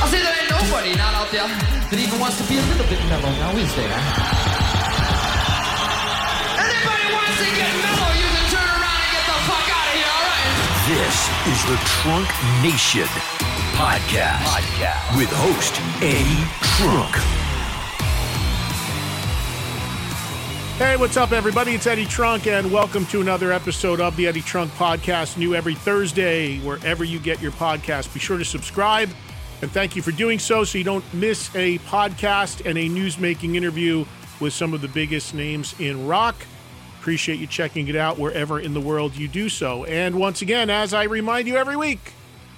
I say there ain't nobody not out there that even wants to be a little bit mellow, now is there? Anybody wants to get mellow, you can turn around and get the fuck out of here, alright? This is the Trunk Nation podcast, podcast. with host Eddie Trunk. Hey, what's up, everybody? It's Eddie Trunk, and welcome to another episode of the Eddie Trunk Podcast, new every Thursday, wherever you get your podcast. Be sure to subscribe, and thank you for doing so so you don't miss a podcast and a news-making interview with some of the biggest names in rock. Appreciate you checking it out wherever in the world you do so. And once again, as I remind you every week,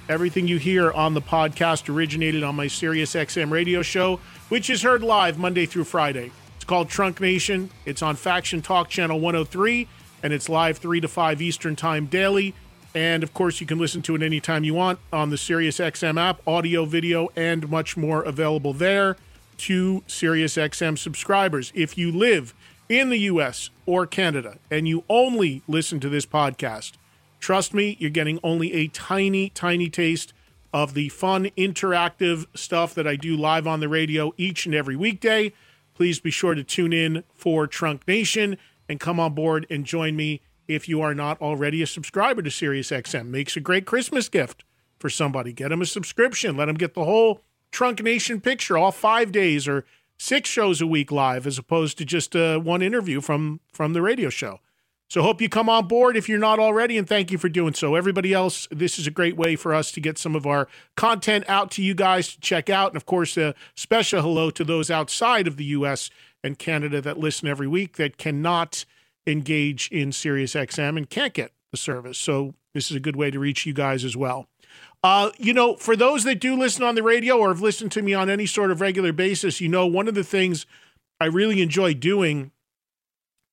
everything you hear on the podcast originated on my Sirius XM radio show, which is heard live Monday through Friday. It's called Trunk Nation. It's on Faction Talk Channel 103, and it's live 3 to 5 Eastern Time daily. And of course, you can listen to it anytime you want on the SiriusXM app, audio, video, and much more available there to SiriusXM subscribers. If you live in the US or Canada and you only listen to this podcast, trust me, you're getting only a tiny, tiny taste of the fun, interactive stuff that I do live on the radio each and every weekday. Please be sure to tune in for Trunk Nation and come on board and join me if you are not already a subscriber to SiriusXM. Makes a great Christmas gift for somebody. Get them a subscription. Let them get the whole Trunk Nation picture, all five days or six shows a week live, as opposed to just uh, one interview from from the radio show. So hope you come on board if you're not already, and thank you for doing so. Everybody else, this is a great way for us to get some of our content out to you guys to check out. And of course, a special hello to those outside of the U.S. and Canada that listen every week that cannot engage in Sirius XM and can't get the service. So this is a good way to reach you guys as well. Uh, you know, for those that do listen on the radio or have listened to me on any sort of regular basis, you know, one of the things I really enjoy doing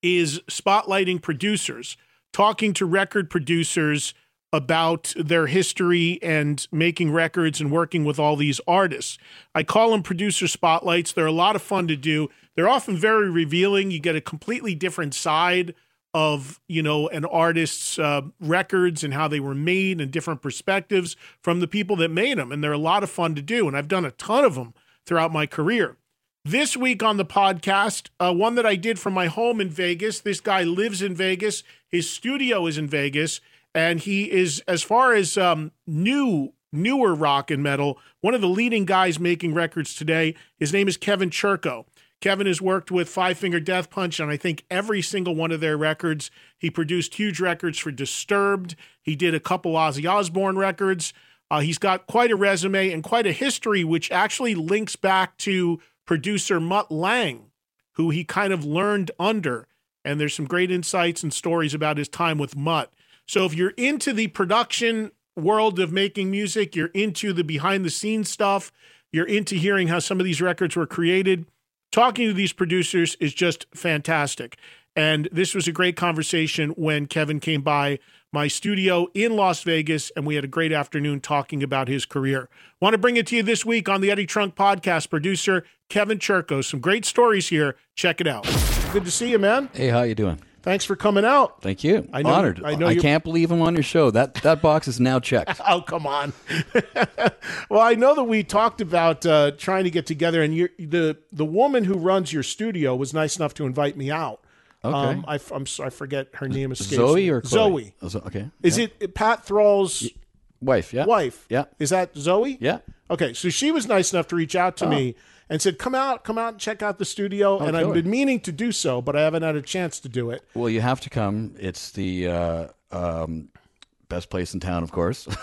is spotlighting producers, talking to record producers about their history and making records and working with all these artists. I call them producer spotlights. They're a lot of fun to do. They're often very revealing. You get a completely different side of you know an artist's uh, records and how they were made and different perspectives from the people that made them and they're a lot of fun to do and i've done a ton of them throughout my career. This week on the podcast uh, one that i did from my home in vegas this guy lives in vegas his studio is in vegas and he is as far as um, new newer rock and metal one of the leading guys making records today. His name is kevin churko Kevin has worked with Five Finger Death Punch on I think every single one of their records. He produced huge records for Disturbed. He did a couple Ozzy Osbourne records. Uh, he's got quite a resume and quite a history, which actually links back to producer Mutt Lange, who he kind of learned under. And there's some great insights and stories about his time with Mutt. So if you're into the production world of making music, you're into the behind the scenes stuff, you're into hearing how some of these records were created talking to these producers is just fantastic. And this was a great conversation when Kevin came by my studio in Las Vegas, and we had a great afternoon talking about his career. Want to bring it to you this week on the Eddie Trunk podcast. Producer Kevin Churko. Some great stories here. Check it out. Good to see you, man. Hey, how you doing? Thanks for coming out. Thank you. I know- Honored. I know I can't believe I'm on your show. That that box is now checked. Oh, come on. well, I know that we talked about uh, trying to get together, and you're, the the woman who runs your studio was nice enough to invite me out. Okay. Um, I, am I forget her name. Escapes Zoe me. or Chloe? Zoe? Oh, okay. Is Yeah. it Pat Thrall's wife? Yeah. wife? Yeah. Is that Zoe? Yeah. Okay, so she was nice enough to reach out to me and said, "Come out, come out, and check out the studio." and I've been meaning to do so, but I haven't had a chance to do it. Well, you have to come. It's the uh, um, best place in town, of course.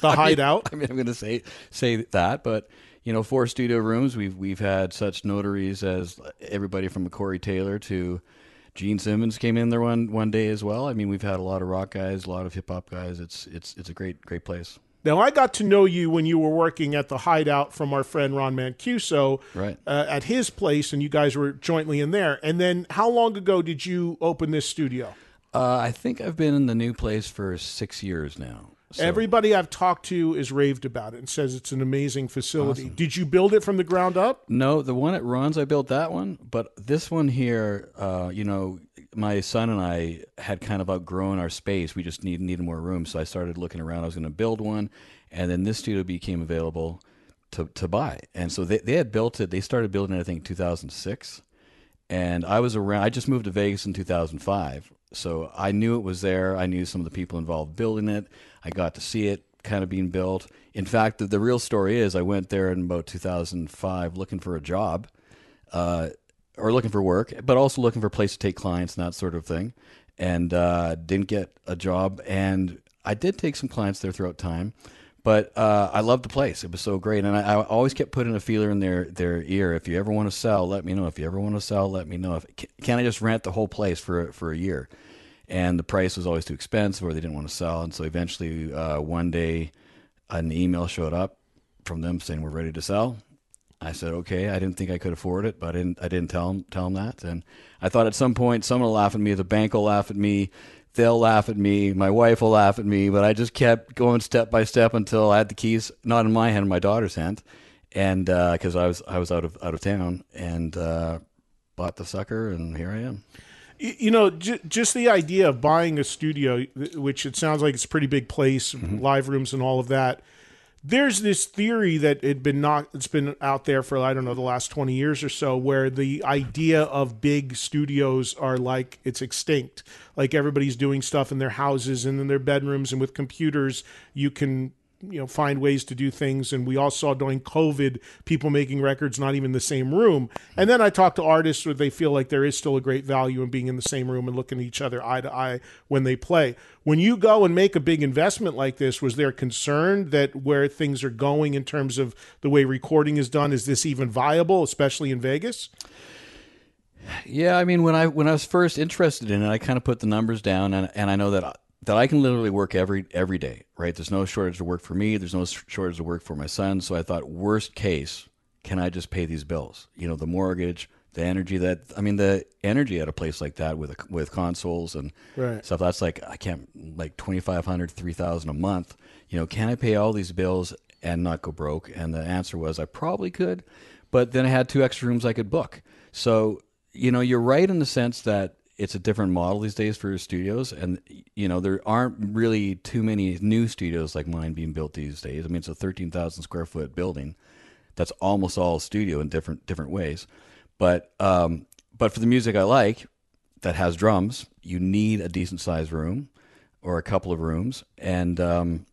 The hideout. I mean, I'm going to say say that, but you know, four studio rooms. We've we've had such notaries as everybody from Corey Taylor to Gene Simmons came in there one one day as well. I mean, we've had a lot of rock guys, a lot of hip hop guys. It's it's it's a great great place. Now, I got to know you when you were working at the hideout from our friend Ron Mancuso Right. uh, at his place, and you guys were jointly in there. And then, how long ago did you open this studio? Uh, I think I've been in the new place for six years now. So- Everybody I've talked to is raved about it and says it's an amazing facility. Did you build it from the ground up? No, the one at Ron's, I built that one, but this one here, uh, you know, my son and I had kind of outgrown our space. We just need, needed more room, so I started looking around. I was going to build one, and then this studio became available to, to buy. And so they, they had built it. They started building it, I think, 2006, and I was around. I just moved to Vegas in 2005, so I knew it was there. I knew some of the people involved building it. I got to see it kind of being built. In fact, the, the real story is I went there in about 2005 looking for a job, uh, or looking for work, but also looking for a place to take clients and that sort of thing, and uh, didn't get a job. And I did take some clients there throughout time, but uh, I loved the place. It was so great, and I, I always kept putting a feeler in their their ear. If you ever want to sell, let me know. If you ever want to sell, let me know. If can, I just rent the whole place for for a year? And the price was always too expensive, or they didn't want to sell. And so eventually, uh, one day, an email showed up from them saying we're ready to sell. I said okay. I didn't think I could afford it, but I didn't. I didn't tell them tell them that. And I thought at some point someone will laugh at me. The bank will laugh at me. They'll laugh at me. My wife will laugh at me. But I just kept going step by step until I had the keys not in my hand, in my daughter's hand, and because I was I was out of out of town and uh, bought the sucker, and here I am. You know, j- just the idea of buying a studio, which it sounds like it's a pretty big place, live rooms and all of that. There's this theory that had been not it's been out there for I don't know the last 20 years or so where the idea of big studios are like it's extinct. Like everybody's doing stuff in their houses and in their bedrooms and with computers you can you know find ways to do things. And we all saw during covid people making records not even the same room. And then i talk to artists where they feel like there is still a great value in being in the same room and looking at each other eye to eye when they play. When you go and make a big investment like this was there concern that where things are going in terms of the way recording is done is this even viable especially in vegas? Yeah, I mean, when I when I was first interested in it, I kind of put the numbers down, and, and I know that that I can literally work every every day. Right? There's no shortage of work for me. There's no shortage of work for my son. So I thought, worst case, can I just pay these bills? You know, the mortgage, the energy that I mean, the energy at a place like that with with consoles and Right. stuff. That's like I can't like twenty five hundred, three thousand a month. You know, can I pay all these bills and not go broke? And the answer was I probably could, but then I had two extra rooms I could book. So you know, you're right in the sense that it's a different model these days for studios, and you know there aren't really too many new studios like mine being built these days. I mean, it's a thirteen thousand square foot building that's almost all studio in different different ways. But um, but for the music I like that has drums, you need a decent sized room or a couple of rooms, and um,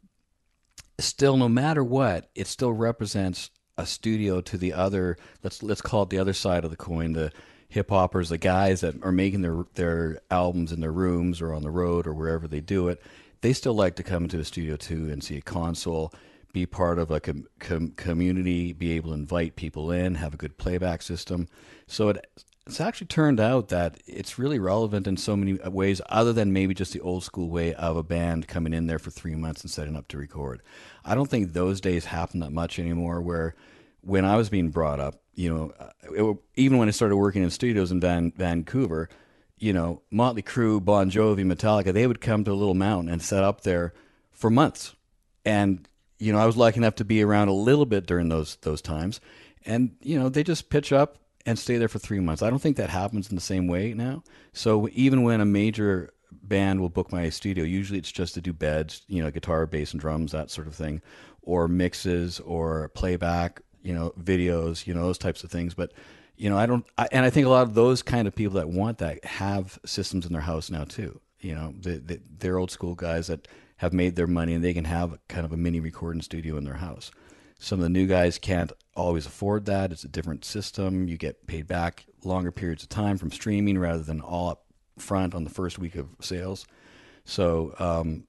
still, no matter what, it still represents a studio to the other. Let's let's call it the other side of the coin. The hip hoppers, the guys that are making their their albums in their rooms or on the road or wherever they do it, they still like to come into a studio too and see a console, be part of a com- com- community, be able to invite people in, have a good playback system. So it it's actually turned out that it's really relevant in so many ways, other than maybe just the old school way of a band coming in there for three months and setting up to record. I don't think those days happen that much anymore. Where when I was being brought up, you know, uh, it, even when I started working in studios in Van, Vancouver, you know, Motley Crue, Bon Jovi, Metallica, they would come to a little mountain and set up there for months. And you know, I was lucky enough to be around a little bit during those those times. And you know, they just pitch up and stay there for three months. I don't think that happens in the same way now. So even when a major band will book my studio, usually it's just to do beds, you know, guitar, bass, and drums, that sort of thing, or mixes, or playback, you know, videos, you know, those types of things. But you know, I don't, I, and I think a lot of those kind of people that want that have systems in their house now too. You know, they, they, they're old school guys that have made their money and they can have kind of a mini recording studio in their house. Some of the new guys can't always afford that. It's a different system. You get paid back longer periods of time from streaming rather than all up front on the first week of sales. So, um,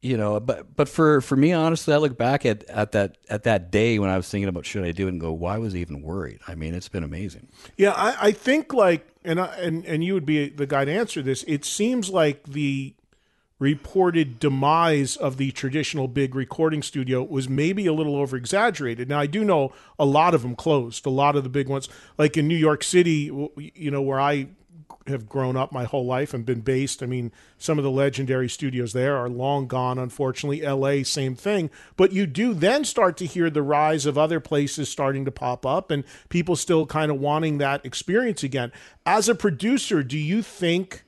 you know, but but for for me, honestly, I look back at, at that at that day when I was thinking about should I do it and go, why was I even worried? I mean, it's been amazing. Yeah, I, I think like, and I, and and you would be the guy to answer this. It seems like the reported demise of the traditional big recording studio was maybe a little over exaggerated. Now I do know a lot of them closed. A lot of the big ones, like in New York City, you know, where I have grown up my whole life and been based. I mean, some of the legendary studios there are long gone, unfortunately. LA, same thing. But you do then start to hear the rise of other places starting to pop up and people still kind of wanting that experience again. As a producer, do you think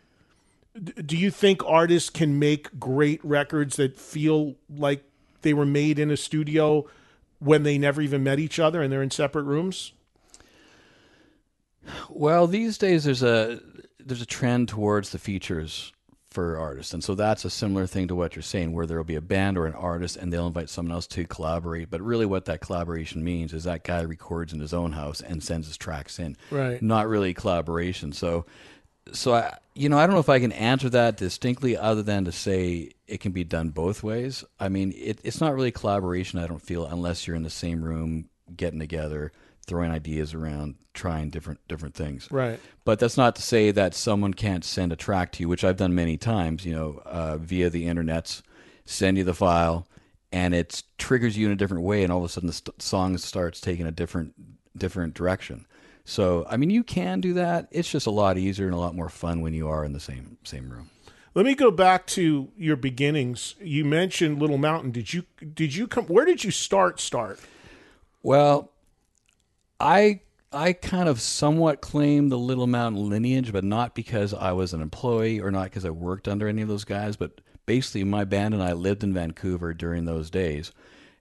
do you think artists can make great records that feel like they were made in a studio when they never even met each other and they're in separate rooms? Well, these days there's a there's a trend towards the features for artists, and so that's a similar thing to what you're saying, where there will be a band or an artist, and they'll invite someone else to collaborate. But really, what that collaboration means is that guy records in his own house and sends his tracks in, right? Not really collaboration. So, so I, you know, I don't know if I can answer that distinctly, other than to say it can be done both ways. I mean, it, it's not really collaboration. I don't feel unless you're in the same room getting together throwing ideas around, trying different different things. Right. But that's not to say that someone can't send a track to you, which I've done many times. You know, uh, via the internets, send you the file, and it triggers you in a different way, and all of a sudden the st- song starts taking a different different direction. So, I mean, you can do that. It's just a lot easier and a lot more fun when you are in the same same room. Let me go back to your beginnings. You mentioned Little Mountain. Did you did you come? Where did you start? Start. Well, I I kind of somewhat claim the Little Mountain lineage, but not because I was an employee or not because I worked under any of those guys, but basically my band and I lived in Vancouver during those days.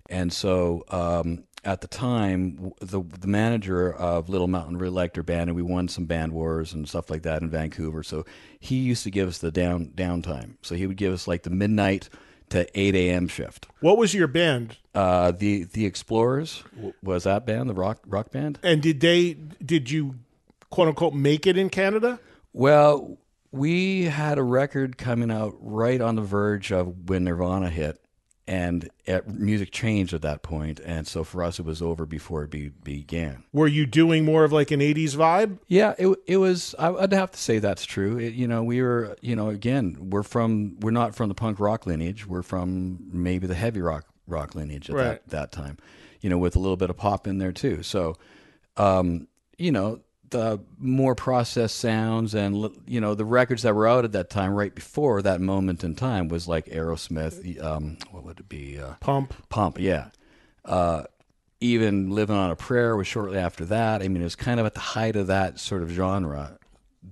And so um, at the time, the the manager of Little Mountain really liked our band, and we won some band wars and stuff like that in Vancouver. So he used to give us the down downtime. So he would give us like the midnight to 8 a.m. shift. What was your band? Uh, the the Explorers was that band, the rock rock band. And did they did you quote unquote make it in Canada? Well, we had a record coming out right on the verge of when Nirvana hit, and music changed at that point, and so for us it was over before it be, began. Were you doing more of like an '80s vibe? Yeah, it it was. I'd have to say that's true. It, you know, we were, you know, again, we're from, we're not from the punk rock lineage. We're from maybe the heavy rock rock lineage at Right. that that time. You know, with a little bit of pop in there too. So, um, you know, the more processed sounds and you know the records that were out at that time, right before that moment in time, was like Aerosmith. Um, what would it be? Uh, Pump. Pump, yeah. Uh, even Living on a Prayer was shortly after that. I mean, it was kind of at the height of that sort of genre.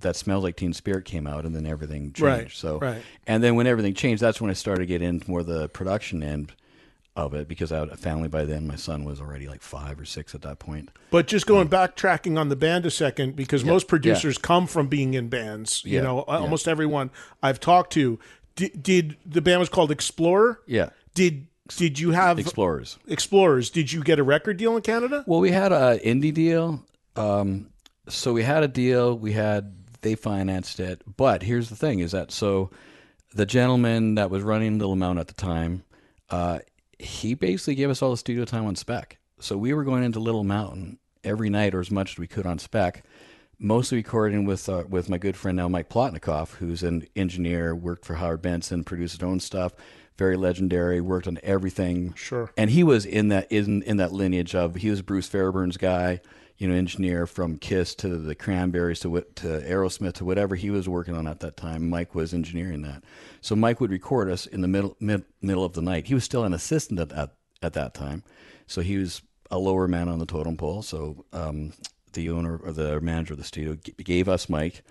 That smells like Teen Spirit came out, and then everything changed. Right, So, right. and then when everything changed, that's when I started to get into more the production end of it because I had a family by then. My son was already like five or six at that point. But just going backtracking on the band a second, because Yeah, most producers come from being in bands. You know, yeah. almost everyone I've talked to. Did, did the band was called Explorer? Yeah, Did did you have Explorers. Explorers? Did you get a record deal in Canada? Well, we had a indie deal. Um, so we had a deal. We had they financed it. But here's the thing: is that so the gentleman that was running Little Mountain at the time, uh, he basically gave us all the studio time on spec. So we were going into Little Mountain every night or as much as we could on spec. Mostly recording with uh, with my good friend now Mike Plotnikoff, who's an engineer, worked for Howard Benson, produced his own stuff, very legendary, worked on everything. Sure. And he was in that in in that lineage of he was Bruce Fairbairn's guy. You know, engineer from Kiss to the Cranberries to to Aerosmith to whatever he was working on at that time. Mike was engineering that, so Mike would record us in the middle mid, middle of the night. He was still an assistant at that at that time, so he was a lower man on the totem pole. So um, the owner or the manager of the studio gave us Mike,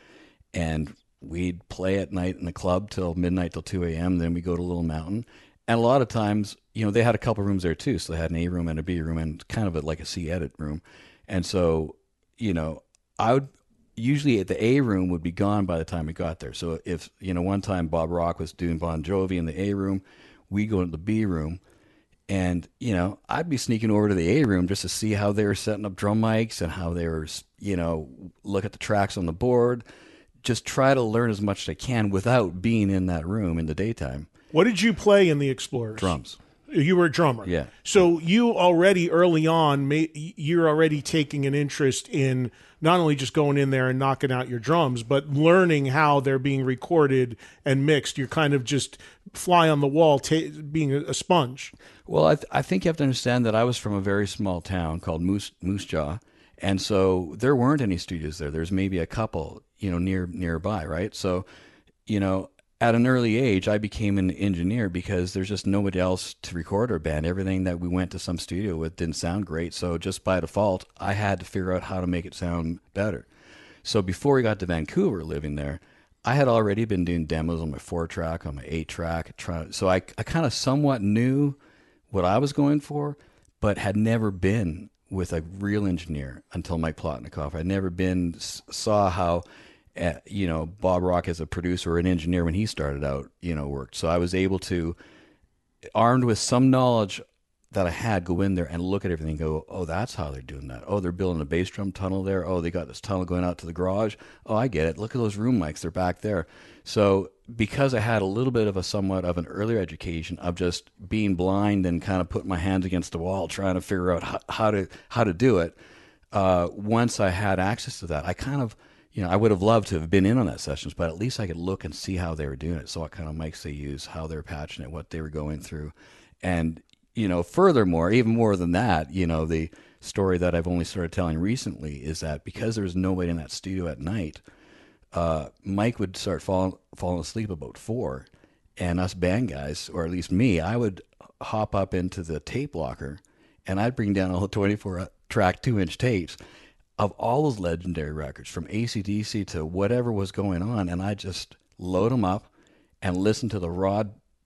and we'd play at night in the club till midnight till 2 a.m. Then we go to Little Mountain. And a lot of times, you know, they had a couple rooms there too. So they had an A room and a B room and kind of a, like a C edit room. And so, you know, I would usually at the A room would be gone by the time we got there. So if, you know, one time Bob Rock was doing Bon Jovi in the A room, we go into the B room and, you know, I'd be sneaking over to the A room just to see how they were setting up drum mics and how they were, you know, look at the tracks on the board. Just try to learn as much as I can without being in that room in the daytime. What did you play in the Explorers? Drums. You were a drummer. Yeah. So you already early on, you're already taking an interest in not only just going in there and knocking out your drums, but learning how they're being recorded and mixed. You're kind of just fly on the wall, ta- being a, a sponge. Well, I, th- I think you have to understand that I was from a very small town called Moose Moose Jaw, and so there weren't any studios there. There's maybe a couple, you know, near nearby, right? So, you know, at an early age, I became an engineer because there's just nobody else to record our band. Everything that we went to some studio with didn't sound great, so just by default, I had to figure out how to make it sound better. So before we got to Vancouver, living there, I had already been doing demos on my four track, on my eight track. So I, I kind of somewhat knew what I was going for, but had never been with a real engineer until Mike Plotnikoff. I'd never been saw how, you know, Bob Rock as a producer or an engineer when he started out, you know, worked. So I was able to, armed with some knowledge that I had, go in there and look at everything. and Go, oh, that's how they're doing that. Oh, they're building a bass drum tunnel there. Oh, they got this tunnel going out to the garage. Oh, I get it. Look at those room mics; they're back there. So because I had a little bit of a somewhat of an earlier education of just being blind and kind of putting my hands against the wall, trying to figure out how, how to how to do it. Uh, once I had access to that, I kind of you know, I would have loved to have been in on that sessions, but at least I could look and see how they were doing it. So what kind of mics they use, how they're patching it, what they were going through. And, you know, furthermore, even more than that, you know, the story that I've only started telling recently is that because there was nobody in that studio at night, uh, Mike would start falling falling asleep about four, and us band guys, or at least me, I would hop up into the tape locker, and I'd bring down all the twenty four track two inch tapes of all those legendary records from ACDC to whatever was going on, and I just load them up and listen to the raw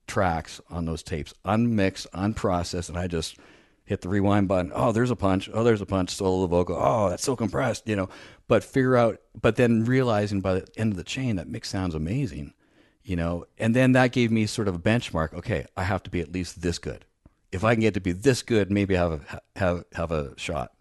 tracks on those tapes, unmixed, unprocessed, and I just hit the rewind button. Oh, there's a punch. Oh, there's a punch. Solo the vocal. Oh, that's so compressed, you know. But figure out, but then realizing by the end of the chain that mix sounds amazing, you know. And then that gave me sort of a benchmark. Okay, I have to be at least this good. If I can get to be this good, maybe have a, have have a shot.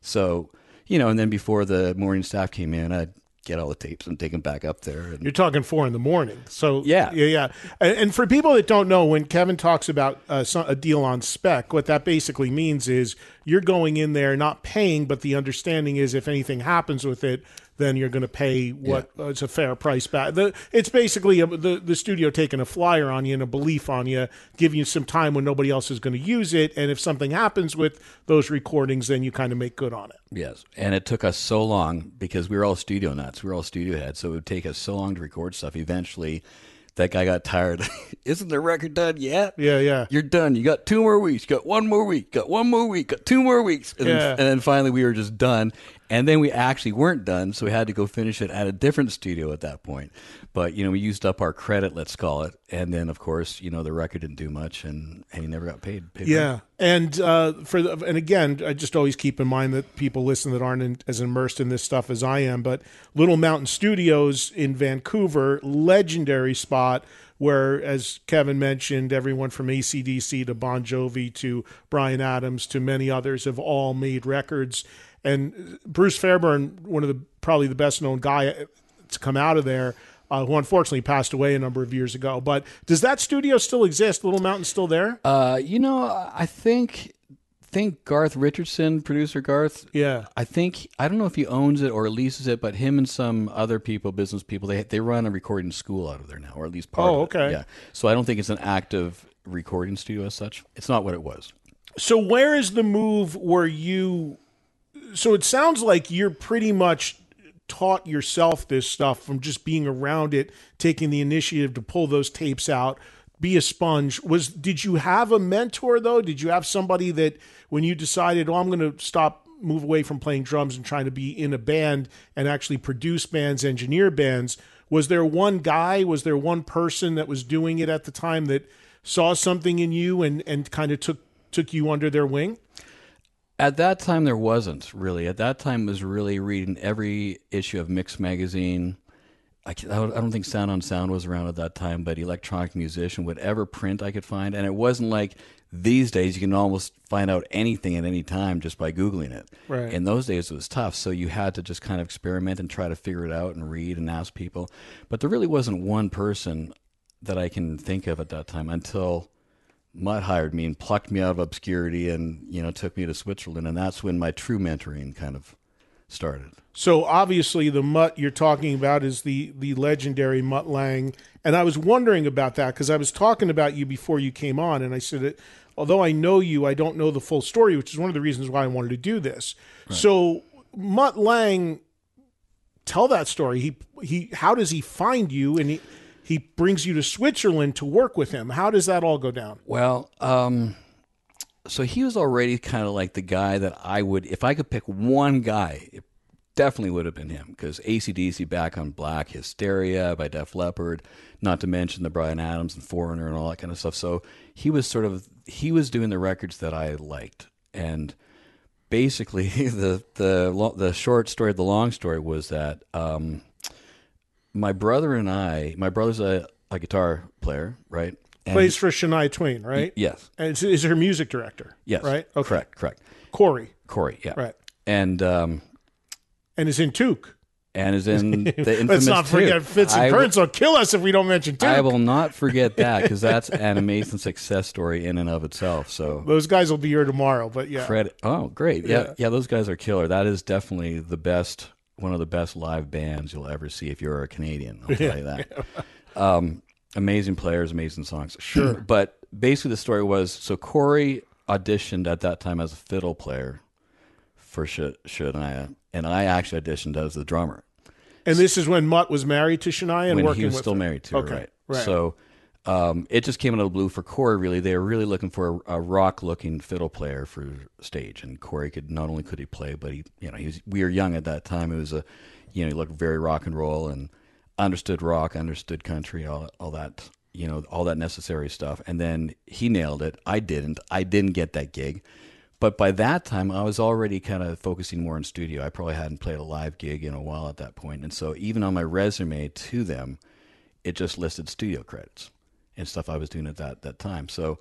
So you know, and then before the morning staff came in, I'd get all the tapes and take them back up there. And You're talking four in the morning. So Yeah. yeah, yeah. And, and for people that don't know, when Kevin talks about uh, a deal on spec, what that basically means is you're going in there not paying, but the understanding is if anything happens with it, then you're going to pay what uh, it's a fair price back. The, it's basically a, the the studio taking a flyer on you and a belief on you, giving you some time when nobody else is going to use it, and if something happens with those recordings, then you kind of make good on it. Yes, and it took us so long because we were all studio nuts. We were all studio heads, so it would take us so long to record stuff. Eventually, that guy got tired. Isn't the record done yet? Yeah, yeah. You're done. You got two more weeks. You got one more week. Got one more week. Got two more weeks. And, Yeah. then, and then finally, we were just done. And then we actually weren't done, so we had to go finish it at a different studio at that point. But you know, we used up our credit, let's call it. And then, of course, you know, the record didn't do much, and and he never got paid. paid Yeah, and uh, for the, and again, I just always keep in mind that people listen that aren't in, as immersed in this stuff as I am. But Little Mountain Studios in Vancouver, legendary spot where, as Kevin mentioned, everyone from ACDC to Bon Jovi to Bryan Adams to many others have all made records. And Bruce Fairbairn, one of the probably the best known guy to come out of there. Uh, who unfortunately passed away a number of years ago. But does that studio still exist? Little Mountain still there? Uh, you know, I think think Garth Richardson, producer Garth. Yeah. I think I don't know if he owns it or leases it, but him and some other people, business people, they they run a recording school out of there now, or at least part. Oh, of it. okay. Yeah. So I don't think it's an active recording studio as such. It's not what it was. So where is the move where you so it sounds like you're pretty much taught yourself this stuff from just being around it, taking the initiative to pull those tapes out, be a sponge. Was did you have a mentor though? Did you have somebody that when you decided, "Oh, I'm going to stop move away from playing drums and trying to be in a band and actually produce bands, engineer bands," was there one guy, was there one person that was doing it at the time that saw something in you and and kind of took took you under their wing? At that time, there wasn't really. At that time, it was really reading every issue of Mix magazine. I, I don't think Sound on Sound was around at that time, but Electronic Musician, whatever print I could find, and it wasn't like these days you can almost find out anything at any time just by googling it. Right. In those days, it was tough, so you had to just kind of experiment and try to figure it out and read and ask people. But there really wasn't one person that I can think of at that time until Mutt hired me and plucked me out of obscurity and you know took me to Switzerland, and that's when my true mentoring kind of started. So obviously, the Mutt you're talking about is the the legendary Mutt Lange, and I was wondering about that because I was talking about you before you came on, and I said that although I know you, I don't know the full story, which is one of the reasons why I wanted to do this. So Mutt Lange, tell that story. He he, how does he find you, and he he brings you to Switzerland to work with him. How does that all go down? Well, um, so he was already kind of like the guy that I would, if I could pick one guy, it definitely would have been him because ACDC Back in Black, Hysteria by Def Leppard, not to mention the Bryan Adams and Foreigner and all that kind of stuff. So he was sort of, he was doing the records that I liked. And basically, the, the, the short story, the long story was that, um, my brother and I, my brother's a, a guitar player, right? And Plays for Shania Twain, right? yes, And is, is her music director. yes, Right. Okay. correct, correct. Corey. Corey, yeah, Right. and um, And is in Toque. and is in the infamous. Let's not forget. Fitz and I will- kill us if we don't mention Toque. I will not forget that because that's an amazing success story in and of itself. So Those guys will be here tomorrow, but yeah. credit. Oh, great. Yeah. yeah, those guys are killer. That is definitely the best, one of the best live bands you'll ever see if you're a Canadian. I'll tell you that. Um, amazing players, amazing songs. Sure. but basically, the story was so Corey auditioned at that time as a fiddle player for Sh- Shania, and I actually auditioned as the drummer. And this is when Mutt was married to Shania and when working he was with still her. married to her, Okay, right? right. So um, it just came out of the blue for Corey. Really, they were really looking for a, a rock-looking fiddle player for stage, and Corey could not only could he play, but he, you know, he was. We were young at that time. It was a, you know, he looked very rock and roll and understood rock, understood country, all all that, you know, all that necessary stuff. And then he nailed it. I didn't. I didn't get that gig. But by that time, I was already kind of focusing more on studio. I probably hadn't played a live gig in a while at that point, and so even on my resume to them, it just listed studio credits and stuff I was doing at that that time. So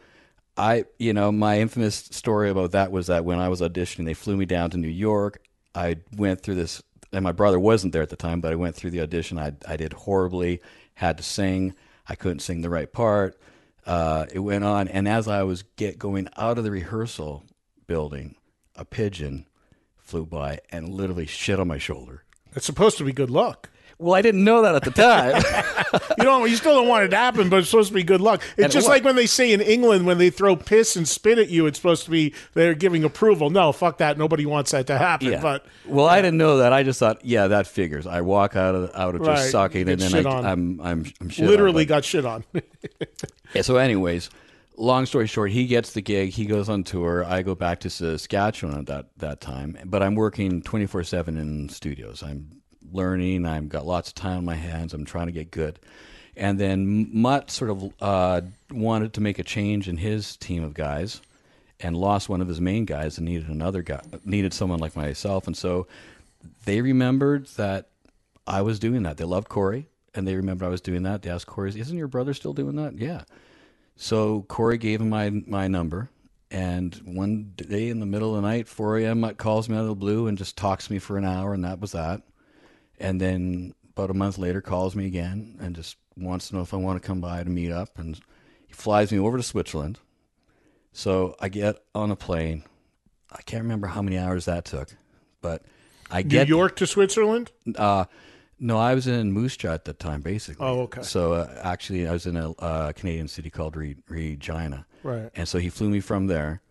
I, you know, my infamous story about that was that when I was auditioning, they flew me down to New York. I went through this, and my brother wasn't there at the time, but I went through the audition. I I did horribly, had to sing. I couldn't sing the right part. Uh, it went on, and as I was get going out of the rehearsal building, a pigeon flew by and literally shit on my shoulder. It's supposed to be good luck. Well, I didn't know that at the time. You don't. You still don't want it to happen, but it's supposed to be good luck. It's And just was. like when they say in England when they throw piss and spit at you, it's supposed to be they're giving approval. No, fuck that. Nobody wants that to happen. Yeah. But well, I didn't know that. I just thought, yeah, that figures. I walk out of out of just Right. sucking, and then I, on. I'm I'm I'm shit on, literally but- got shit on. Yeah, so, anyways, long story short, he gets the gig. He goes on tour. I go back to Saskatchewan at that that time, but I'm working 24 seven in studios. I'm learning. I've got lots of time on my hands. I'm trying to get good. And then Mutt sort of uh, wanted to make a change in his team of guys, and lost one of his main guys and needed another guy. Needed someone like myself, and so they remembered that I was doing that. They loved Corey, and they remembered I was doing that. They asked Corey, "Isn't your brother still doing that?" Yeah. So Corey gave him my my number, and one day in the middle of the night, 4 a.m., Mutt calls me out of the blue and just talks to me for an hour, and that was that. And then about a month later, calls me again and just wants to know if I want to come by to meet up, and he flies me over to Switzerland. So I get on a plane. I can't remember how many hours that took, but I get New York to Switzerland. uh, no, I was in Moose Jaw at that time, basically. Oh, okay. So uh, actually, I was in a uh, Canadian city called Re- Regina. Right. And so he flew me from there,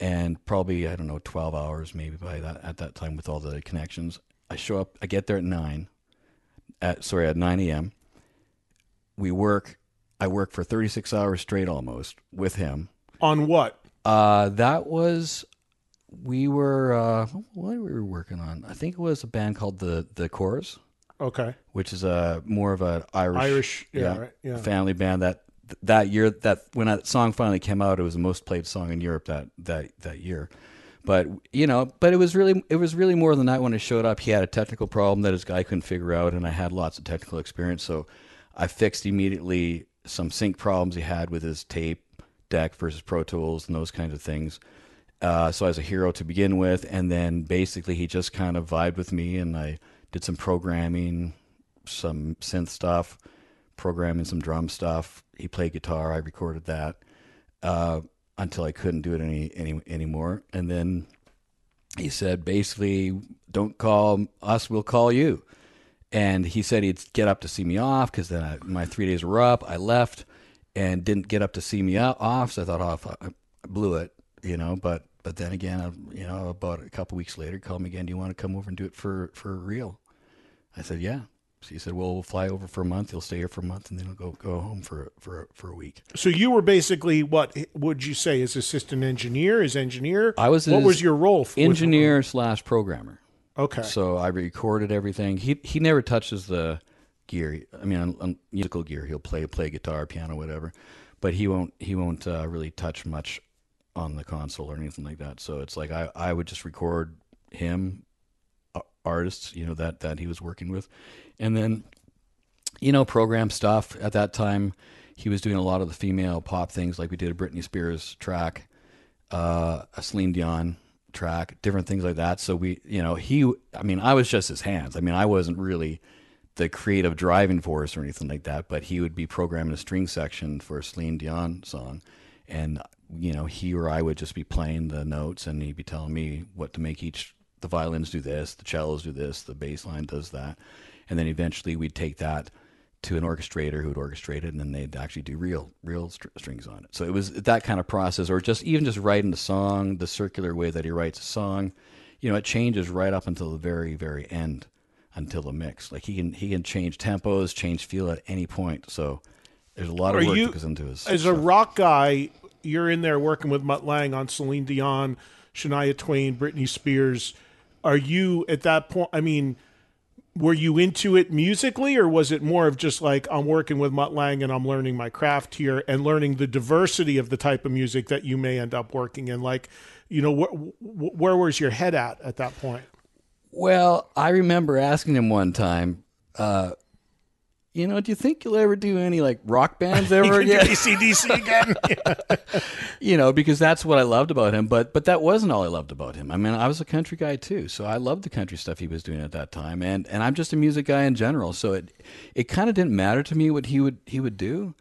and probably I don't know twelve hours maybe by that at that time with all the connections. I show up. I get there at nine. At sorry at nine a.m. We work. I work for thirty six hours straight almost with him. On what? Uh, that was we were uh, what were we working on? I think it was a band called the the Corrs, Okay. which is a more of an Irish Irish, yeah, right, yeah. family band that that year that when that song finally came out, it was the most played song in Europe that that that year. But you know, but it was really it was really more than that. When I showed up, he had a technical problem that his guy couldn't figure out, and I had lots of technical experience, so I fixed immediately some sync problems he had with his tape deck versus Pro Tools and those kinds of things. Uh, so I was a hero to begin with, and then basically he just kind of vibed with me, and I did some programming, some synth stuff, programming some drum stuff. He played guitar. I recorded that uh, until I couldn't do it any any any anymore, and then he said basically, "Don't call us, we'll call you." And he said he'd get up to see me off because then I, my three days were up. I left and didn't get up to see me off, so I thought, "Oh, I I blew it," you know. But but then again, I, you know, about a couple weeks later, called me again. Do you want to come over and do it for for real? I said, "Yeah." So he said, "Well, we'll fly over for a month. He'll stay here for a month, and then he'll go go home for for for a week." So you were basically what would you say? As assistant engineer, as engineer? I was What was your role? engineer slash programmer. Okay. So I recorded everything. He he never touches the gear. I mean, on, on musical gear, he'll play play guitar, piano, whatever, but he won't he won't uh, really touch much on the console or anything like that. So it's like I, I would just record him, artists, you know that that he was working with, and then you know program stuff. At that time, he was doing a lot of the female pop things, like we did a Britney Spears track, uh, a Celine Dion track, different things like that. So we, you know, he, I mean, I was just his hands. I mean, I wasn't really the creative driving force or anything like that, but he would be programming a string section for a Celine Dion song. And, you know, he or I would just be playing the notes and he'd be telling me what to make each, the violins do this, the cellos do this, the bass line does that. And then eventually we'd take that to an orchestrator who would orchestrate it, and then they'd actually do real, real str- strings on it. So it was that kind of process, or just even just writing the song, the circular way that he writes a song. You know, it changes right up until the very, very end, until the mix. Like he can he can change tempos, change feel at any point. So there's a lot of Are work you- that goes into his. as a rock guy, you're in there working with Mutt Lange on Celine Dion, Shania Twain, Britney Spears. Are you at that point? I mean, were you into it musically, or was it more of just like I'm working with Mutt Lange and I'm learning my craft here and learning the diversity of the type of music that you may end up working in? Like, you know, wh- wh- where was your head at at that point? Well, I remember asking him one time, uh, you know, do you think you'll ever do any like rock bands ever You again? do ACDC again? you know, because that's what I loved about him. But but that wasn't all I loved about him. I mean, I was a country guy too, so I loved the country stuff he was doing at that time, and and I'm just a music guy in general. So it it kind of didn't matter to me what he would he would do.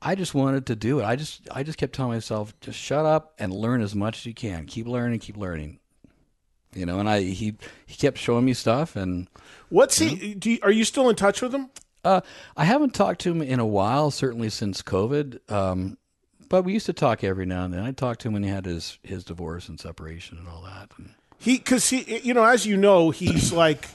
I just wanted to do it. I just I just kept telling myself, just shut up and learn as much as you can. Keep learning, keep learning. You know, and I he he kept showing me stuff, and What's he? Do you, are you still in touch with him? Uh, I haven't talked to him in a while, certainly since COVID. Um, but we used to talk every now and then. I talked to him when he had his his divorce and separation and all that. And He, because he, you know, as you know, he's like,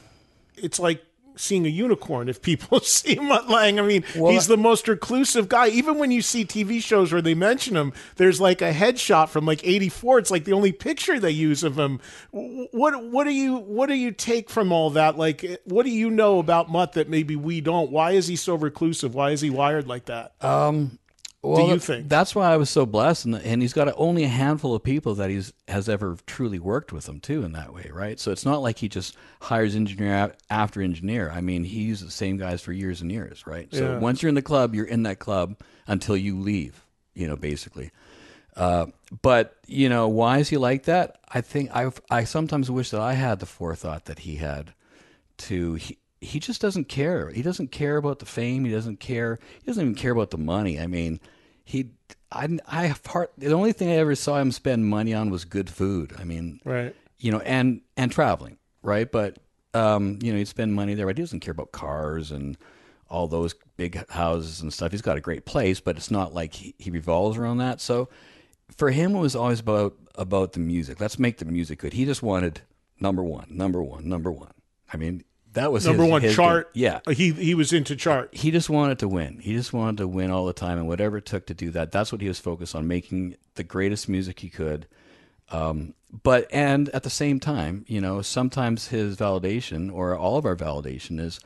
it's like seeing a unicorn if people see Mutt Lange. I mean, Well, he's the most reclusive guy. Even when you see TV shows where they mention him, there's like a headshot from like '84. It's like the only picture they use of him. What what do you what do you take from all that? Like, what do you know about Mutt that maybe we don't? Why is he so reclusive? Why is he wired like that? Um, well, you think? that's why I was so blessed? And, and he's got only a handful of people that he's has ever truly worked with him too in that way, right? So it's not like he just hires engineer after engineer. I mean, he used the same guys for years and years, right? So Yeah. once you're in the club, you're in that club until you leave. You know, basically. Uh, but you know, why is he like that? I think I I sometimes wish that I had the forethought that he had. To he, he just doesn't care. He doesn't care about the fame. He doesn't care. He doesn't even care about the money. I mean, he I I have. The only thing I ever saw him spend money on was good food. I mean, Right. you know, and and traveling, right? But um, you know, he'd spend money there, but he doesn't care about cars and all those big houses and stuff. He's got a great place, but it's not like he, he revolves around that. So for him it was always about about the music. Let's make the music good. He just wanted number one, number one, number one. I mean, that was Number his- one his chart. game. Yeah, Uh, He he was into chart. he just wanted to win. He just wanted to win all the time, and whatever it took to do that, that's what he was focused on, making the greatest music he could. Um, but and at the same time, you know, sometimes his validation or all of our validation is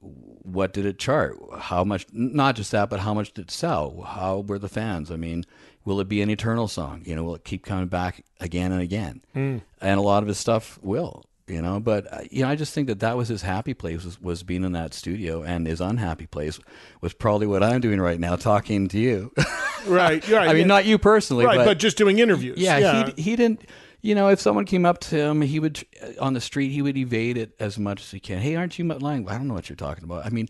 what did it chart? How much? Not just that, but how much did it sell? How were the fans? I mean, will it be an eternal song? You know, will it keep coming back again and again? And a lot of his stuff will. You know, but uh, you know, I just think that that was his happy place was, was being in that studio, and his unhappy place was probably what I'm doing right now, talking to you. Right. Right. I mean, yeah. not you personally, right, but, but, just doing interviews. yeah, He, he didn't. You know, if someone came up to him, he would uh, on the street, he would evade it as much as he can. Hey, aren't you lying? I don't know what you're talking about. I mean,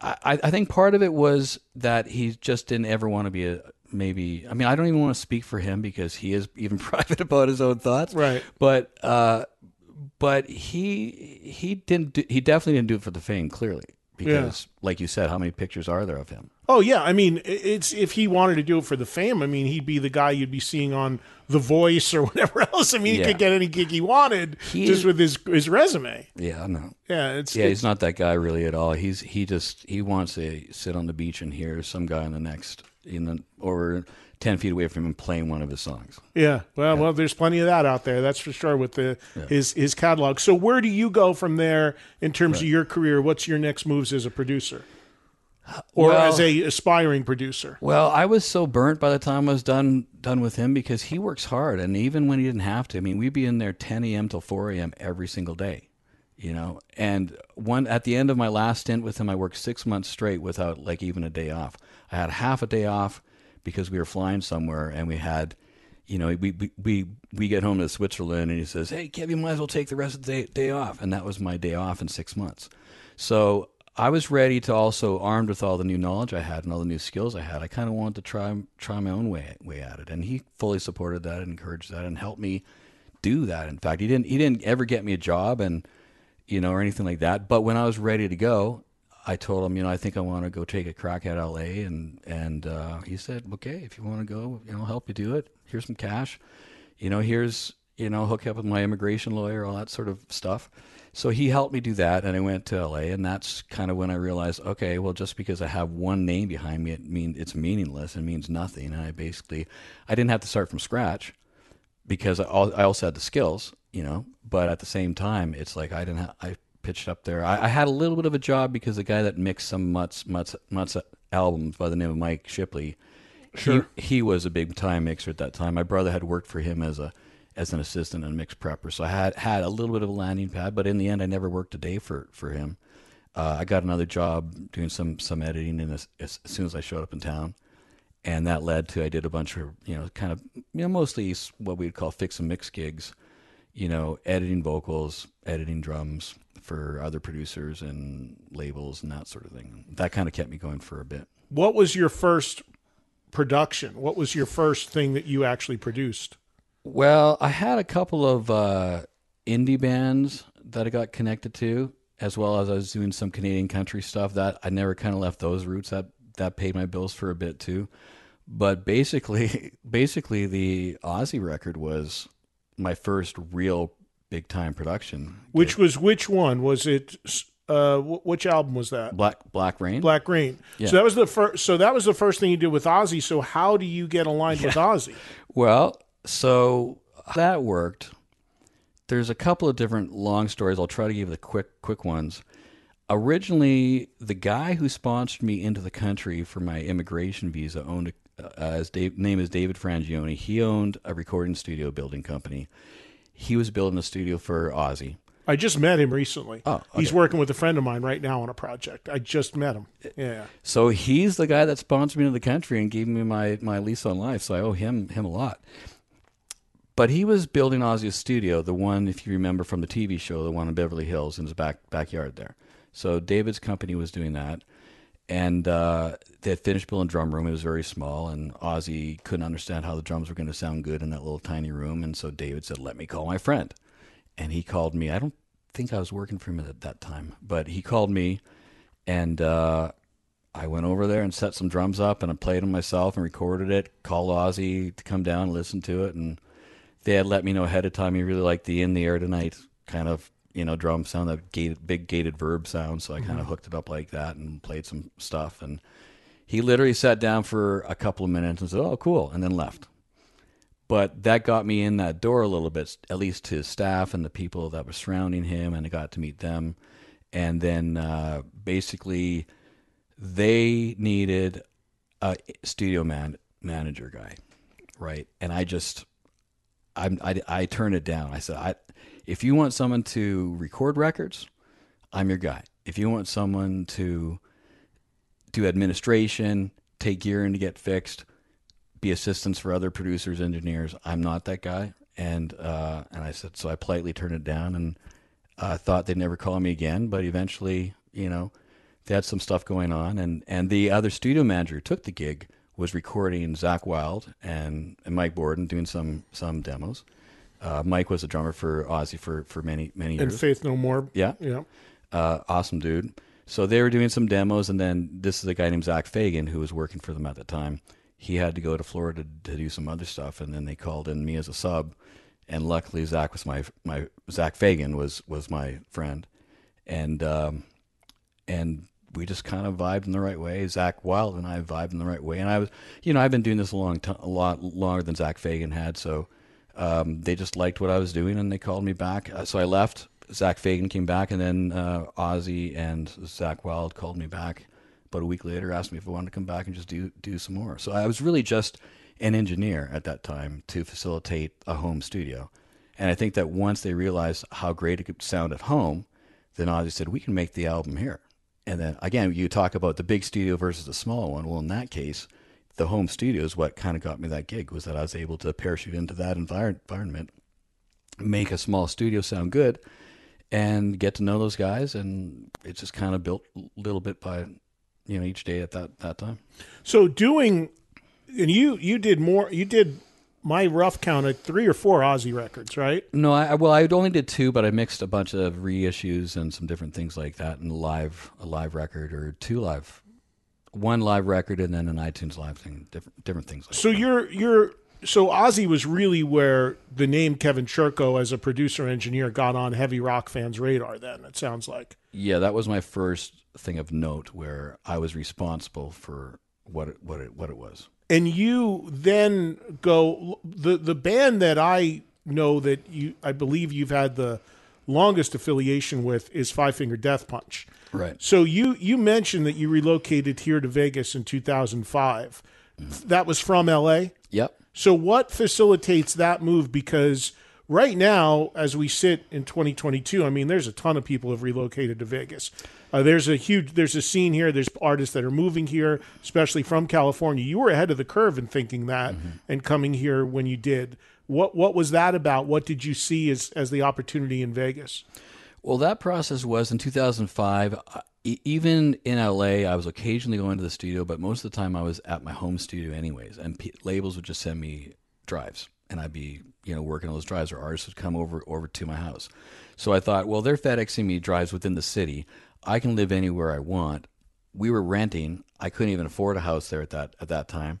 I, I think part of it was that he just didn't ever want to be a maybe. I mean, I don't even want to speak for him because he is even private about his own thoughts. Right. But uh, but he he didn't. Do, he definitely didn't do it for the fame. Clearly, because like you said, how many pictures are there of him? Oh yeah, I mean, it's if he wanted to do it for the fame. I mean, he'd be the guy you'd be seeing on The Voice or whatever else. I mean, he Yeah. could get any gig he wanted He just with his his resume. Yeah, I know. Yeah, it's Yeah, it's- he's not that guy really at all. He's he just he wants to sit on the beach and hear some guy in the next in the or ten feet away from him playing one of his songs. Yeah, well, well, there's plenty of that out there. That's for sure with the his his catalog. So where do you go from there in terms of your career? What's your next moves as a producer, or Well- as a aspiring producer? Well, I was so burnt by the time I was done done with him because he works hard, and even when he didn't have to, I mean, we'd be in there 10 a.m. till 4 a.m. every single day, you know. And one at the end of my last stint with him, I worked six months straight without like even a day off. I had half a day off because we were flying somewhere, and we had. You know, we, we we we get home to Switzerland, and he says, "Hey, Kev, you might as well take the rest of the day, day off." And that was my day off in six months. So I was ready to also armed with all the new knowledge I had and all the new skills I had. I kind of wanted to try try my own way way at it, and he fully supported that and encouraged that and helped me do that. In fact, he didn't he didn't ever get me a job and you know or anything like that. But when I was ready to go, I told him, you know, I think I want to go take a crack at LA, and and uh, he said, okay, if you want to go, you know, I'll help you do it. Here's some cash, you know, here's you know, hook up with my immigration lawyer, all that sort of stuff. So he helped me do that, and I went to LA, and that's kind of when I realized, okay, well, just because I have one name behind me, it means it's meaningless and means nothing. And I basically, I didn't have to start from scratch because I, I also had the skills, you know. But at the same time, it's like I didn't. Ha- I pitched up there. I, I had a little bit of a job because the guy that mixed some Mutts Mutts Mutts albums by the name of Mike Shipley, Sure. he, he was a big time mixer at that time. My brother had worked for him as a as an assistant and a mix prepper, so I had had a little bit of a landing pad. But in the end, I never worked a day for for him. Uh, I got another job doing some some editing, and as, as soon as I showed up in town, and that led to I did a bunch of you know kind of you know mostly what we'd call fix and mix gigs, you know editing vocals, editing drums for other producers and labels and that sort of thing. That kind of kept me going for a bit. What was your first production? What was your first thing that you actually produced? Well, I had a couple of uh, indie bands that I got connected to, as well as I was doing some Canadian country stuff. That I never kind of left those roots. That that paid my bills for a bit too. But basically, basically, the Ozzy record was my first real big time production. Which was which one? Was it? Uh, which album was that? Black Black Rain. Black Rain. Yeah. So that was the first. So that was the first thing you did with Ozzy. So how do you get aligned with Ozzy? Well, so that worked. There's a couple of different long stories. I'll try to give the quick quick ones. Originally, the guy who sponsored me into the country for my immigration visa owned a, uh, his Dave, name is David Frangioni. He owned a recording studio building company. He was building a studio for Ozzy. I just met him recently. Oh, he's working with a friend of mine right now on a project. I just met him. Eh, yeah. So he's the guy that sponsored me into the country and gave me my, my lease on life. So I owe him him a lot. But he was building Ozzy's studio, the one, if you remember from the TV show, the one in Beverly Hills in his back backyard there. So David's company was doing that, and uh, they had finished building drum room. It was very small, and Ozzy couldn't understand how the drums were going to sound good in that little tiny room. And so David said, "Let me call my friend," and he called me. I don't think I was working for him at that time, but he called me, and uh, I went over there and set some drums up, and I played them myself and recorded it. Called Ozzy to come down and listen to it, and they had let me know ahead of time he really liked the "In the Air Tonight" kind of you know drum sound, that gated, big gated verb sound. So I kind of hooked it up like that and played some stuff. And he literally sat down for a couple of minutes and said, "Oh, cool," and then left. But that got me in that door a little bit, at least to his staff and the people that were surrounding him, and I got to meet them. And then uh, basically, they needed a studio man manager guy, right? And I just, I'm, I, I turned it down. I said, I, if you want someone to record records, I'm your guy. If you want someone to do administration, take gear in to get fixed, be assistants for other producers, engineers. I'm not that guy. And uh, and I said so. I politely turned it down, and I thought they'd never call me again. But eventually, you know, they had some stuff going on, and and the other studio manager who took the gig was recording Zakk Wylde and, and Mike Bordin doing some some demos. Uh, Mike was a drummer for Ozzy for for many many years. And. Faith No More. Yeah. Yeah. Uh, awesome dude. So they were doing some demos, and then this is a guy named Zach Fagan who was working for them at the time. He had to go to Florida to do some other stuff, and then they called in me as a sub. And luckily, Zach was my my Zach Fagan was was my friend, and um, and we just kind of vibed in the right way. Zakk Wylde and I vibed in the right way, and I was, you know, I've been doing this a long time, a lot longer than Zach Fagan had, so um, they just liked what I was doing, and they called me back. Uh, So I left. Zach Fagan came back, and then uh, Ozzy and Zakk Wylde called me back about a week later, asked me if I wanted to come back and just do do some more. So I was really just an engineer at that time to facilitate a home studio, and I think that once they realized how great it could sound at home, then Ozzy said we can make the album here. And then again, you talk about the big studio versus the small one. Well, in that case, the home studio is what kind of got me that gig was that I was able to parachute into that envir- environment, make a small studio sound good, and get to know those guys. And it just kind of built little bit by, you know, each day at that that time. So doing, and you you did more. You did my rough count at three or four Ozzy records, right? No, I I- well, I only did two, but I mixed a bunch of reissues and some different things like that, and live a live record or two live, one live record, and then an iTunes live thing, different different things. Like So you're you're so Ozzy was really where the name Kevin Churko as a producer engineer got on heavy rock fans' radar. Then it sounds like. Yeah, that was my first thing of note where I was responsible for what it, what it what it was. and you then go the the band that I know that you I believe you've had the longest affiliation with is Five Finger Death Punch. Right. So you you mentioned that you relocated here to Vegas in 2005. That was from LA. Yep. So what facilitates that move because right now as we sit in 2022, I mean there's a ton of people have relocated to Vegas. Uh, there's a huge there's a scene here, there's artists that are moving here, especially from California. You were ahead of the curve in thinking that and coming here when you did. What what was that about? What did you see as as the opportunity in Vegas? Well, that process was in 2005. Uh, Even in LA, I was occasionally going to the studio, but most of the time I was at my home studio anyways. And p- labels would just send me drives, and I'd be you know working on those drives, or artists would come over over to my house. So I thought, well, they're FedExing me drives within the city. I can live anywhere I want. We were renting. I couldn't even afford a house there at that at that time.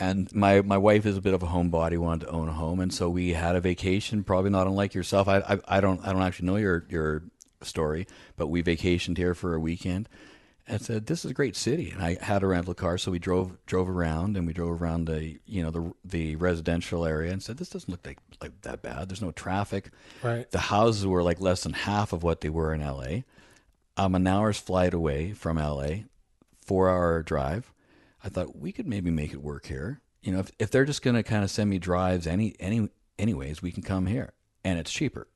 And my, my wife is a bit of a homebody, wanted to own a home, and so we had a vacation. Probably not unlike yourself. I, I I don't I don't actually know your your story, but we vacationed here for a weekend, and said this is a great city. And I had a rental car, so we drove drove around, and we drove around the you know the the residential area, and said this doesn't look like like that bad. There's no traffic. Right. The houses were like less than half of what they were in L.A. I'm um, an hour's flight away from L.A. Four hour drive. I thought we could maybe make it work here. You know, if, if they're just going to kind of send me drives any any anyways, we can come here and it's cheaper.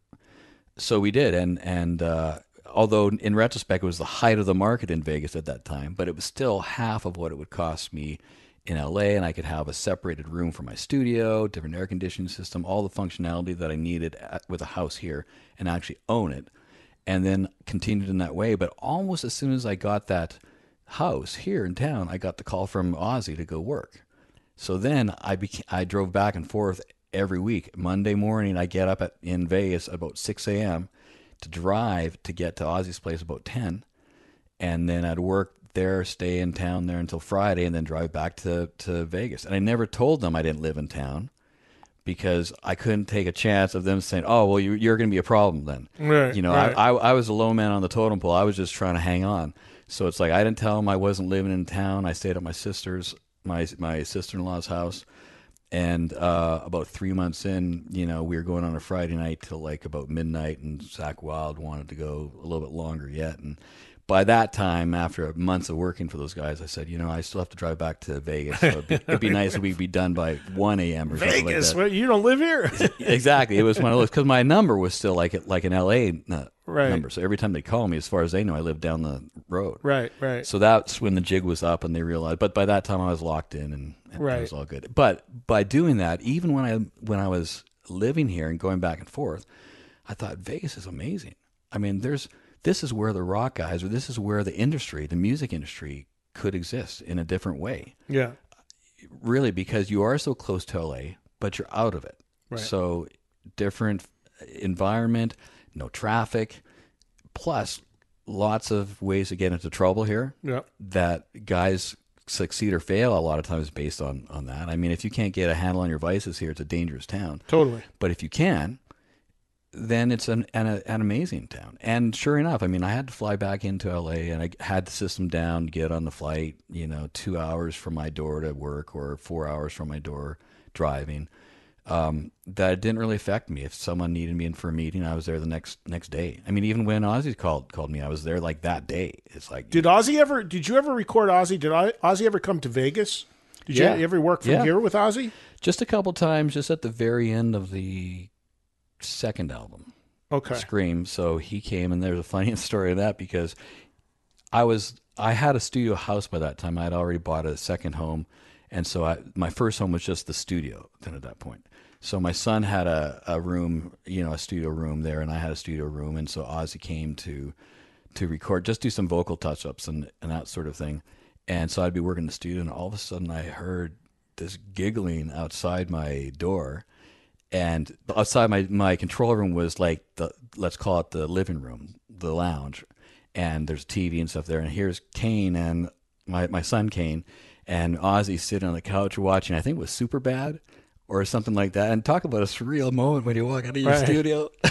So we did, and and uh, although in retrospect it was the height of the market in Vegas at that time, but it was still half of what it would cost me in LA, and I could have a separated room for my studio, different air conditioning system, all the functionality that I needed at, with a house here, and actually own it, and then continued in that way. But almost as soon as I got that house here in town, I got the call from Ozzy to go work. So then I beca- I drove back and forth every week. Monday morning, I get up at in Vegas about six a.m. to drive to get to Ozzy's place about ten, and then I'd work there, stay in town there until Friday, and then drive back to to Vegas. And I never told them I didn't live in town because I couldn't take a chance of them saying, "Oh, well, you, you're going to be a problem then." Right, You know, right. I, I I was a low man on the totem pole. I was just trying to hang on. So it's like I didn't tell them I wasn't living in town. I stayed at my sister's my my sister in law's house. And uh, about three months in, you know, we were going on a Friday night till like about midnight, and Zakk Wylde wanted to go a little bit longer yet. And by that time, after months of working for those guys, I said, you know, I still have to drive back to Vegas. So it'd be, it'd be nice if we'd be done by 1 a.m. or something like that. what, you don't live here? exactly. It was one of those because my number was still like like an LA uh, Right. number. So every time they call me, as far as they know, I live down the road. right, right. So that's when the jig was up, and they realized. But by that time, I was locked in, and, and Right. it was all good. But by doing that, even when I when I was living here and going back and forth, I thought Vegas is amazing. I mean, there's this is where the rock guys, or this is where the industry, the music industry, could exist in a different way. yeah. Really, because you are so close to LA, but you're out of it. Right. So different environment, no traffic, plus lots of ways to get into trouble here Yeah. that guys succeed or fail a lot of times based on on that. I mean, if you can't get a handle on your vices here, it's a dangerous town. Totally. But if you can, then it's an an, an amazing town. And sure enough, I mean, I had to fly back into LA, and I had the system down, get on the flight. You know, two hours from my door to work, or four hours from my door driving. Um, that it didn't really affect me. If someone needed me in for a meeting, I was there the next next day. I mean, even when Ozzy called called me, I was there like that day. It's like Did Ozzy ever? Did you ever record Ozzy? Did I, Ozzy ever come to Vegas? Did Yeah. you ever work from Yeah. here with Ozzy? just a couple times, just at the very end of the second album. Okay. Scream. So he came, and there's a funny story of that because I was I had a studio house by that time. I had already bought a second home, and so I, my first home was just the studio. Then at that point, so my son had a, a room, you know, a studio room there, and I had a studio room, and so Ozzy came to to record, just do some vocal touch ups and and that sort of thing. And so I'd be working in the studio, and all of a sudden I heard this giggling outside my door and outside my my control room was like the let's call it the living room, the lounge, and there's TV and stuff there. And here's Kane and my my son Kane and Ozzy sitting on the couch watching. I think it was Superbad or something like that. And talk about a surreal moment when you walk out of your Right. studio.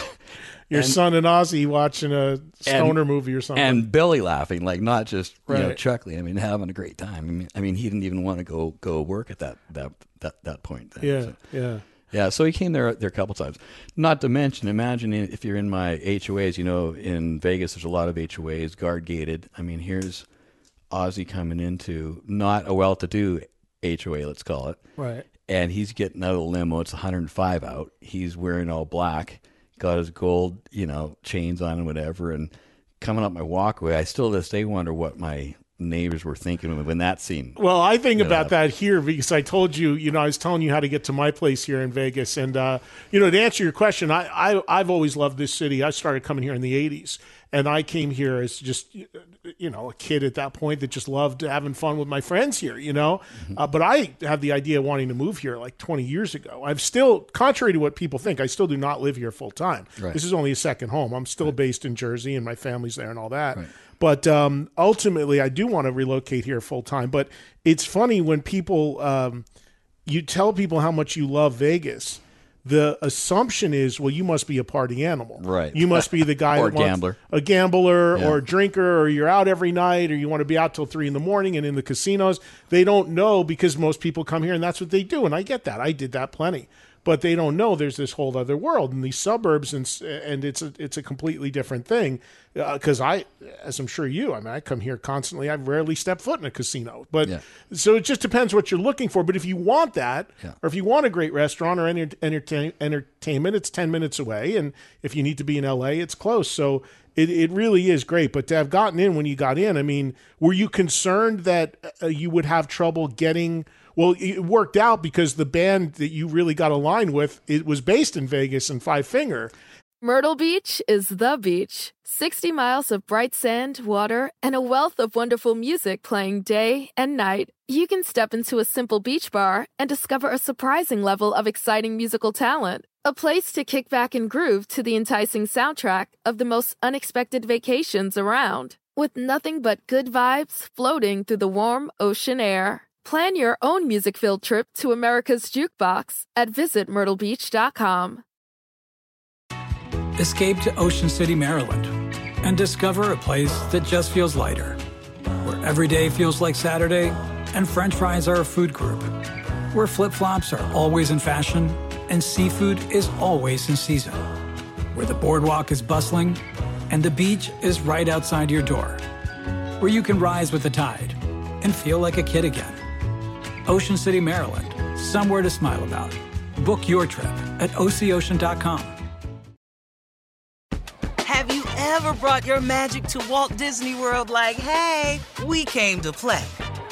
Your And- son and Ozzy watching a stoner movie or something. and Billy laughing, like not just you know Right. chuckling. I mean, having a great time. I mean, I mean, he didn't even want to go go work at that that that that point. Then. yeah, So- yeah. yeah, so he came there there a couple times. Not to mention, imagine if you're in my HOAs. You know, in Vegas, there's a lot of HOAs, guard gated. I mean, here's Ozzy coming into not a well-to-do HOA, let's call it, Right. And he's getting out of the limo. It's 105 out. He's wearing all black, got his gold, you know, chains on and whatever, and coming up my walkway. I still to this day wonder what my neighbors were thinking when that scene. Well, I think about that here because I told you, you know, I was telling you how to get to my place here in Vegas, and uh, you know, to answer your question, I, I I've always loved this city. I started coming here in the '80s, and I came here as just you know a kid at that point that just loved having fun with my friends here. You know, Mm-hmm. uh, but I had the idea of wanting to move here like 20 years ago. I've still, contrary to what people think, I still do not live here full time. Right. This is only a second home. I'm still based in Jersey, and my family's there and all that. But um, ultimately, I do want to relocate here full time. But it's funny when people, um, you tell people how much you love Vegas. The assumption is, well, you must be a party animal, Right. You must be the guy Or that wants- gambler. a gambler Yeah. or a drinker, or you're out every night, or you want to be out till three in the morning and in the casinos. They don't know because most people come here and that's what they do, and I get that. I did that plenty, but they don't know there's this whole other world in these suburbs, and and it's a it's a completely different thing. Because I, as I'm sure you, I mean, I come here constantly. I've rarely stepped foot in a casino, but Yeah. so it just depends what you're looking for. But if you want that, Yeah. or if you want a great restaurant or enter, entertain, entertainment, it's 10 minutes away. And if you need to be in LA, it's close. So it, it really is great. But to have gotten in when you got in, I mean, were you concerned that uh, you would have trouble getting? Well, it worked out because the band that you really got aligned with it was based in Vegas and Five Finger. Myrtle Beach is the beach. 60 miles of bright sand, water, and a wealth of wonderful music playing day and night. You can step into a simple beach bar and discover a surprising level of exciting musical talent. A place to kick back and groove to the enticing soundtrack of the most unexpected vacations around. with nothing but good vibes floating through the warm ocean air. Plan your own music field trip to America's Jukebox at visitmyrtlebeach.com. Escape to Ocean City, Maryland, and discover a place that just feels lighter, where every day feels like Saturday and French fries are a food group, where flip flops are always in fashion and seafood is always in season, where the boardwalk is bustling and the beach is right outside your door, where you can rise with the tide and feel like a kid again. Ocean City, Maryland, somewhere to smile about. Book your trip at OCOcean.com. Have you ever brought your magic to Walt Disney World like, hey, we came to play?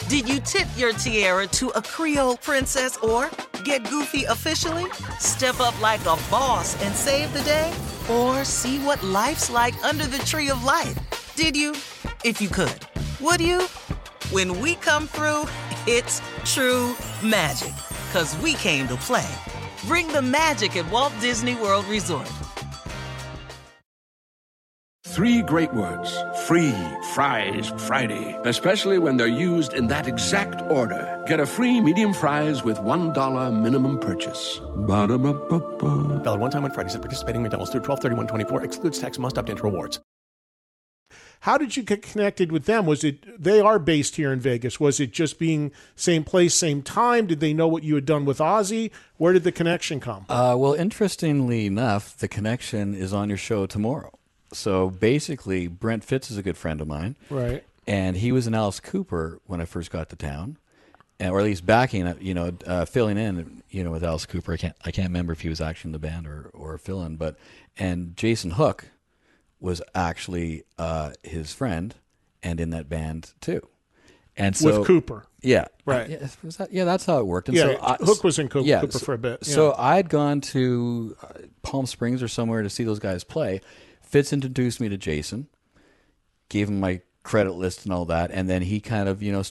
Did you tip your tiara to a Creole princess or get goofy officially? Step up like a boss and save the day? Or see what life's like under the tree of life? Did you? If you could. Would you? When we come through, it's true magic. Cause we came to play. Bring the magic at Walt Disney World Resort. Three great words free fries Friday, especially when they're used in that exact order. Get a free medium fries with $1 minimum purchase. Ba-da-ba-ba-ba. Valid one time on Fridays at participating McDonald's through 12 31 24. Excludes tax, must opt into rewards. How did you get connected with them? Was it they are based here in Vegas? Was it just being same place, same time? Did they know what you had done with Ozzy? Where did the connection come? Uh, well, interestingly enough, the connection is on your show tomorrow. So basically, Brent Fitz is a good friend of mine, Right. and he was in Alice Cooper when I first got to town, and, or at least backing, uh, you know, uh, filling in, you know, with Alice Cooper. I can't, I can't remember if he was actually in the band or or fill in, but and Jason Hook was actually uh, his friend and in that band too. And so With Cooper. yeah, Right. Yeah, that- yeah, that's how it worked. And Yeah, so I, Hook was in Coo- yeah, Cooper for a bit, So. I'd gone to uh, Palm Springs or somewhere to see those guys play. Fitz introduced me to Jason, gave him my credit list and all that, and then he kind of, you know,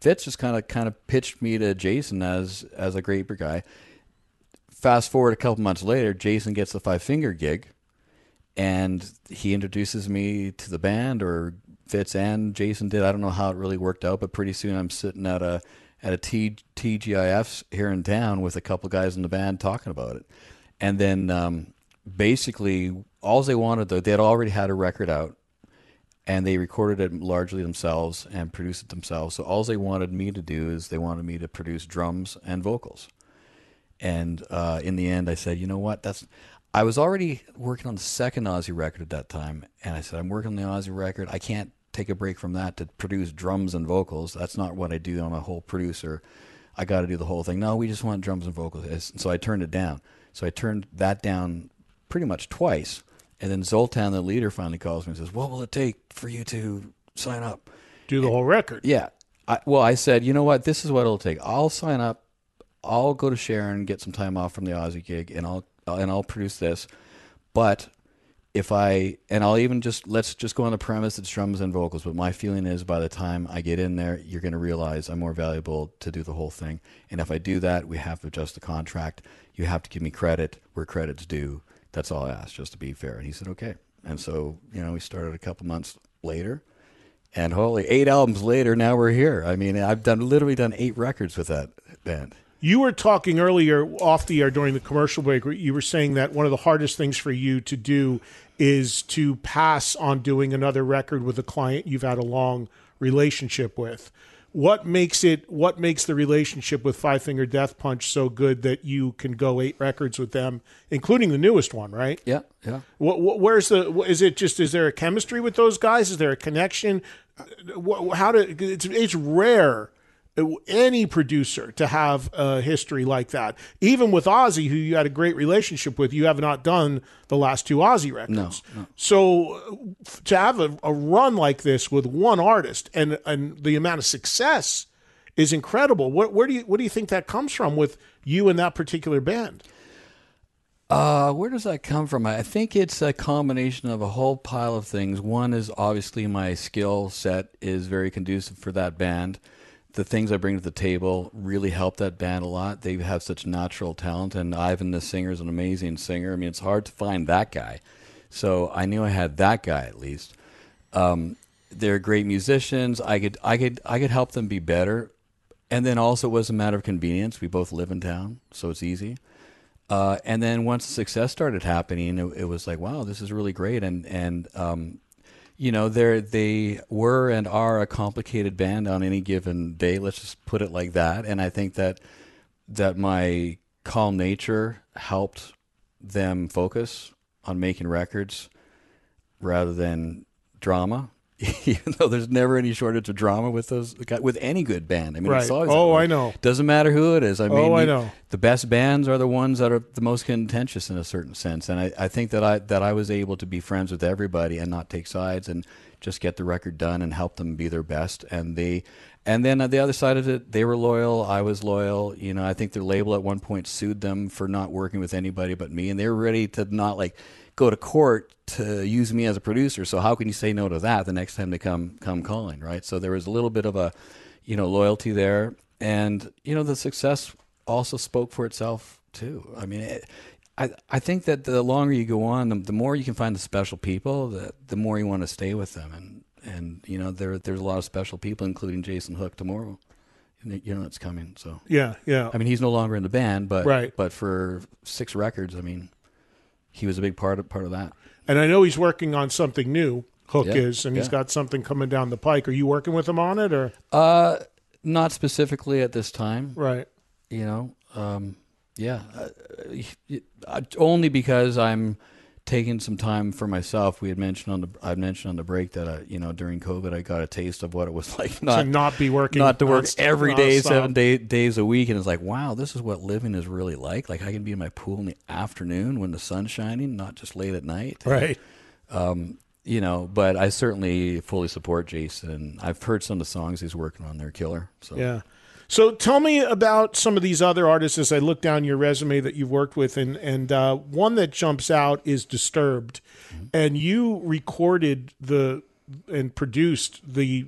Fitz just kind of kind of pitched me to Jason as as a great guy. Fast forward a couple months later, Jason gets the Five Finger gig, and he introduces me to the band, or Fitz and Jason did. I don't know how it really worked out, but pretty soon I'm sitting at a at a T, TGIF here in town with a couple guys in the band talking about it, and then um, basically all they wanted though they had already had a record out, and they recorded it largely themselves and produced it themselves. So all they wanted me to do is they wanted me to produce drums and vocals. And uh, in the end, I said, you know what? That's. I was already working on the second Ozzy record at that time, and I said, I'm working on the Ozzy record. I can't take a break from that to produce drums and vocals. That's not what I do. I'm a whole producer. I got to do the whole thing. No, we just want drums and vocals. So I turned it down. So I turned that down pretty much twice. And then Zoltan, the leader, finally calls me and says, What will it take for you to sign up? Do the whole record. Yeah. I, well, I said, you know what? This is what it'll take. I'll sign up. I'll go to Sharon, get some time off from the Ozzy gig, and I'll Uh, and I'll produce this. But if I and I'll even just let's just go on the premise it's drums and vocals. But my feeling is by the time I get in there, you're going to realize I'm more valuable to do the whole thing. And if I do that, we have to adjust the contract. You have to give me credit where credit's due. That's all I asked, just to be fair. And he said okay. And so you know we started a couple months later. And holy, eight albums later, now we're here. I mean, I've done literally done eight records with that band. You were talking earlier off the air during the commercial break. You were saying that one of the hardest things for you to do is to pass on doing another record with a client you've had a long relationship with. What makes it? What makes the relationship with Five Finger Death Punch so good that you can go eight records with them, including the newest one, right? Yeah, yeah. What, what, where's the? Is it just? Is there a chemistry with those guys? Is there a connection? How to? It's it's rare uh, any producer to have a history like that. Even with Ozzy, who you had a great relationship with, you have not done the last two Ozzy records. no. So uh, to have a, a run like this with one artist and and the amount of success is incredible. What where do you what do you think that comes from with you and that particular band? Uh, where does that come from? I think it's a combination of a whole pile of things. One is obviously my skill set is very conducive for that band. The things I bring to the table really help that band a lot. They have such natural talent, and Ivan, the singer, is an amazing singer. I mean, it's hard to find that guy. So I knew I had that guy at least. Um, they're great musicians. I could I could I could help them be better, and then also it was a matter of convenience. We both live in town, so it's easy. Uh, and then once success started happening, it, it, was like, wow, this is really great. And and um, you know, they they were and are a complicated band on any given day. Let's just put it like that. And I think that that my calm nature helped them focus on making records rather than drama. Even though there's never any shortage of drama with those with any good band. I mean, right. it's always oh, I know. Doesn't matter who it is. I mean, oh, I know. the best bands are the ones that are the most contentious in a certain sense. And I, I think that I that I was able to be friends with everybody and not take sides and just get the record done and help them be their best. And they and then on the other side of it, they were loyal. I was loyal. You know, I think their label at one point sued them for not working with anybody but me, and they were ready to not like go to court to use me as a producer. So how can you say no to that the next time they come come calling, right? So there was a little bit of a, you know, loyalty there, and you know the success also spoke for itself too. I mean, it, I I think that the longer you go on, the, the more you can find the special people, the the more you want to stay with them, and and you know there there's a lot of special people, including Jason Hook tomorrow. You know it's coming, so Yeah, yeah. I mean, he's no longer in the band, but Right. but for six records, I mean, he was a big part of part of that. And I know he's working on something new. Hook Yeah, is, and he's got something coming down the pike. Are you working with him on it, or Uh, not specifically at this time, right? You know, um, yeah, uh, uh, only because I'm taking some time for myself. We had mentioned on the I mentioned on the break that uh, you know during COVID I got a taste of what it was like not not be working not to work nonst- every day, seven day, days a week, and it's like wow, this is what living is really like. Like I can be in my pool in the afternoon when the sun's shining, not just late at night. Right. Um, you know, but I certainly fully support Jason. I've heard some of the songs he's working on; they're killer. So Yeah. So tell me about some of these other artists as I look down your resume that you've worked with, and and uh, one that jumps out is Disturbed, and you recorded the and produced the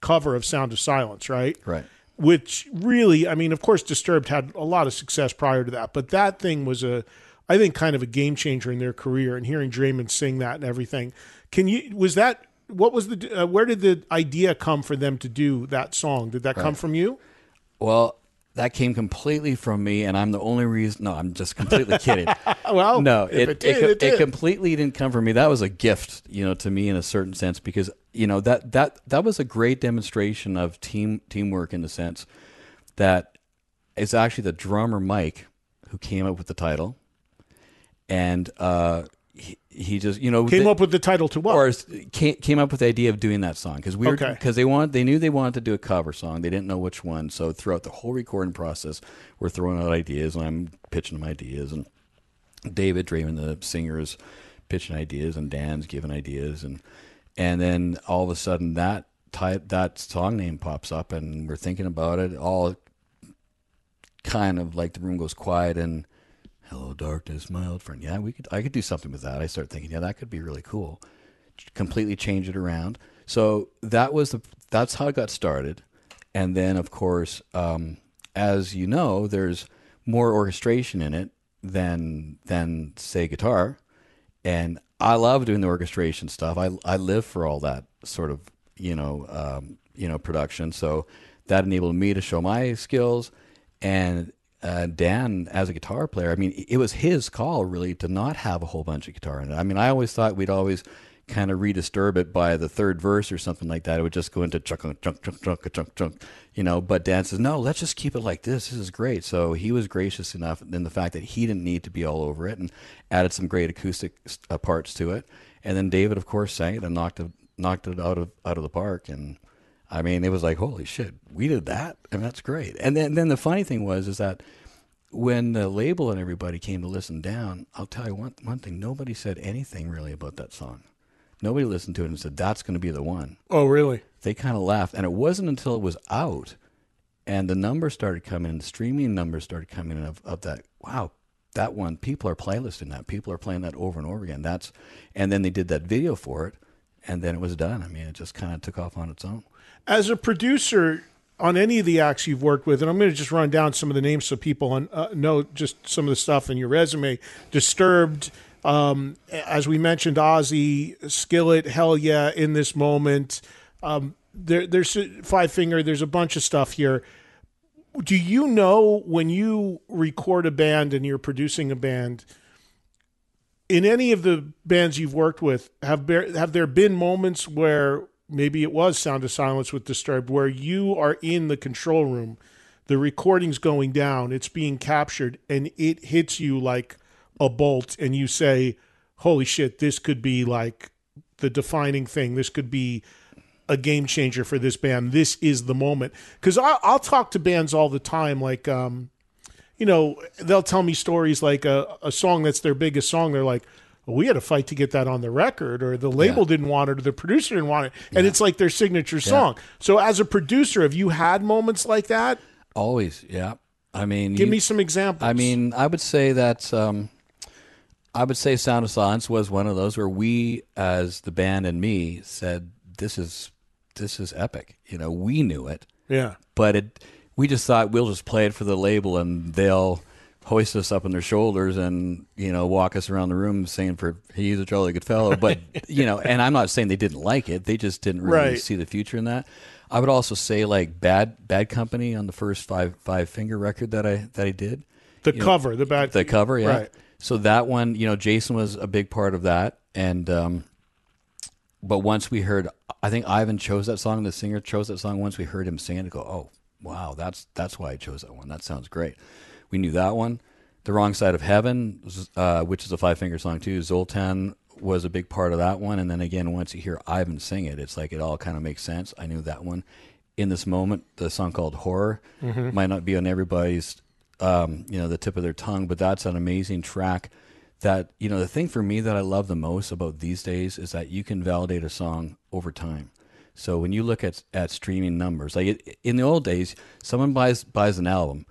cover of Sound of Silence, right? Right. Which really, I mean, of course, Disturbed had a lot of success prior to that, but that thing was a, I think, kind of a game changer in their career. And hearing Draiman sing that and everything, can you was that what was the uh, where did the idea come for them to do that song? Did that come from you? Well, that came completely from me, and I'm the only reason. No, I'm just completely kidding. Well, no, it it did, co- it did. completely didn't come from me. That was a gift, you know, to me in a certain sense because you know that that that was a great demonstration of team teamwork in the sense that it's actually the drummer Mike who came up with the title, and uh, he, just you know Came up with the title to what? or came, came up with the idea of doing that song because we were Okay. because they want they knew they wanted to do a cover song they didn't know which one so throughout the whole recording process we're throwing out ideas and I'm pitching them ideas and David Draiman the singer is pitching ideas and Dan's giving ideas and and then all of a sudden that type that song name pops up and we're thinking about it all kind of like the room goes quiet and hello darkness my old friend yeah we could i could do something with that i start thinking yeah that could be really cool completely change it around so that was the that's how it got started and then of course um, as you know there's more orchestration in it than than say guitar and I love doing the orchestration stuff. I I live for all that sort of you know um, you know production. So that enabled me to show my skills. And uh, Dan, as a guitar player, I mean, it was his call really to not have a whole bunch of guitar in it. I mean, I always thought we'd always kind of redisturb it by the third verse or something like that. It would just go into chunk, chunk, chunk, chunk, chunk, chunk, you know. But Dan says, no, let's just keep it like this. This is great. So he was gracious enough in the fact that he didn't need to be all over it and added some great acoustic uh, parts to it. And then David, of course, sang it and knocked it knocked it out of out of the park. And I mean, it was like, holy shit, we did that, and that's great. And then then the funny thing was is that when the label and everybody came to listen down, I'll tell you one one thing: nobody said anything really about that song. Nobody listened to it and said that's going to be the one. Oh, really? They kind of laughed, and it wasn't until it was out and the numbers started coming in, the streaming numbers started coming in of, of that. Wow, that one, people are playlisting that. People are playing that over and over again. That's, and then they did that video for it, and then it was done. I mean, it just kind of took off on its own. As a producer on any of the acts you've worked with, and I'm going to just run down some of the names so people un, uh, know just some of the stuff in your resume. Disturbed, Um, as we mentioned, Ozzy, Skillet, Hellyeah, in this moment. Um, there, there's Five Finger. There's a bunch of stuff here. Do you know when you record a band and you're producing a band? In any of the bands you've worked with, have have there been moments where maybe it was Sound of Silence with Disturbed, where you are in the control room, the recording's going down, it's being captured, and it hits you like a bolt, and you say, "Holy shit, this could be like the defining thing. This could be." a game changer for this band. This is the moment. Because I'll talk to bands all the time, like, um, you know, they'll tell me stories like a, a song that's their biggest song. They're like, well, we had a fight to get that on the record, or the label Yeah. didn't want it, or the producer didn't want it. And it's like their signature Yeah. song. So, as a producer, have you had moments like that? Always, yeah. I mean, Give you- me some examples. I mean, I would say that um, I would say Sound of Silence was one of those where we, as the band and me, said this is this is epic. You know, we knew it, Yeah. but it we just thought we'll just play it for the label and they'll hoist us up on their shoulders and you know walk us around the room saying for he's a jolly good fellow. But you know and i'm not saying they didn't like it. They just didn't really Right. see the future in that. I would also say like bad bad company on the first five five finger record that i that i did. The You know, cover, the bad the cover yeah. Right. so that one you know jason was a big part of that. And um but once we heard i think ivan chose that song the singer chose that song. Once we heard him sing it go oh wow that's that's why i chose that one. That sounds great we knew that one the wrong side of heaven uh, which is a five finger song too zoltan was a big part of that one and then again once you hear ivan sing it it's like it all kind of makes sense i knew that one in this moment the song called Whore Mhm. might not be on everybody's um, you know the tip of their tongue but that's an amazing track that you know the thing for me that I love the most about these days is that you can validate a song over time. So when you look at at streaming numbers, like it, in the old days, someone buys buys an album,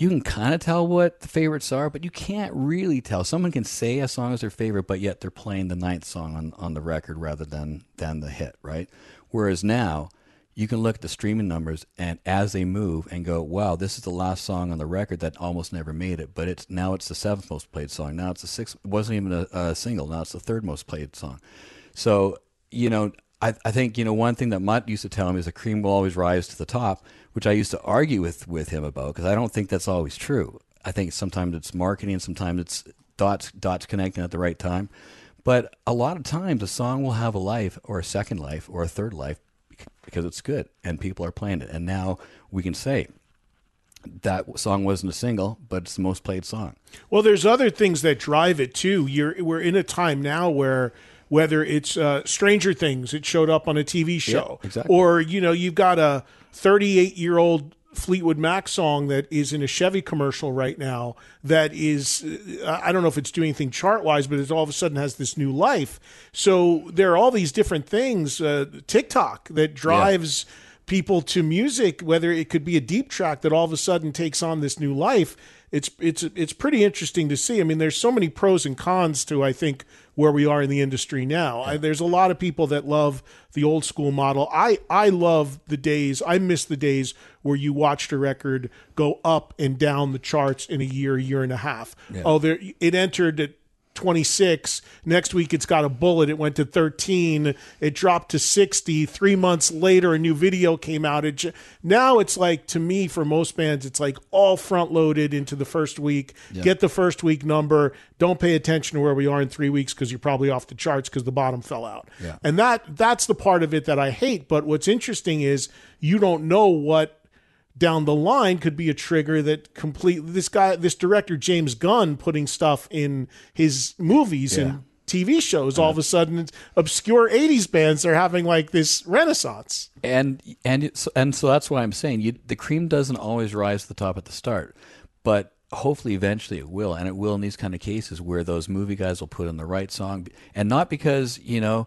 you can kind of tell what the favorites are, but you can't really tell. Someone can say a song is their favorite, but yet they're playing the ninth song on, on the record rather than than the hit, right? Whereas now you can look at the streaming numbers and as they move and go, wow, this is the last song on the record that almost never made it, but it's now it's the seventh most played song. Now it's the sixth. It wasn't even a, a single. Now it's the third most played song. So you know, I, I think you know one thing that Mutt used to tell me is the cream will always rise to the top, which I used to argue with with him about because I don't think that's always true. I think sometimes it's marketing, sometimes it's dots dots connecting at the right time. But a lot of times a song will have a life or a second life or a third life because it's good and people are playing it. And now we can say that song wasn't a single, but it's the most played song. Well, there's other things that drive it too. You're we're in a time now where whether it's uh, Stranger Things, it showed up on a TV show, exactly. or you know you've got a 38 year old Fleetwood Mac song that is in a Chevy commercial right now. That is, uh, I don't know if it's doing anything chart wise, but it all of a sudden has this new life. So there are all these different things. Uh, TikTok that drives people to music, whether it could be a deep track that all of a sudden takes on this new life. It's it's it's pretty interesting to see. I mean, there's so many pros and cons to I think where we are in the industry now. I, there's a lot of people that love the old school model. I I love the days. I miss the days where you watched a record go up and down the charts in a year, year and a half. Yeah. Oh, there it entered at 26. Next week, it's got a bullet. It went to 13. It dropped to 60. Three months later, a new video came out. It j- now it's like to me, for most bands, it's like all front loaded into the first week. Yeah. Get the first week number. Don't pay attention to where we are in three weeks because you're probably off the charts because the bottom fell out. Yeah. And that that's the part of it that I hate. But what's interesting is you don't know what down the line could be a trigger that complete this guy this director James Gunn putting stuff in his movies Yeah. and TV shows all of a uh-huh. sudden obscure 80s bands are having like this renaissance and and and so that's why I'm saying you, the cream doesn't always rise to the top at the start, but hopefully eventually it will, and it will in these kind of cases where those movie guys will put in the right song, and not because you know.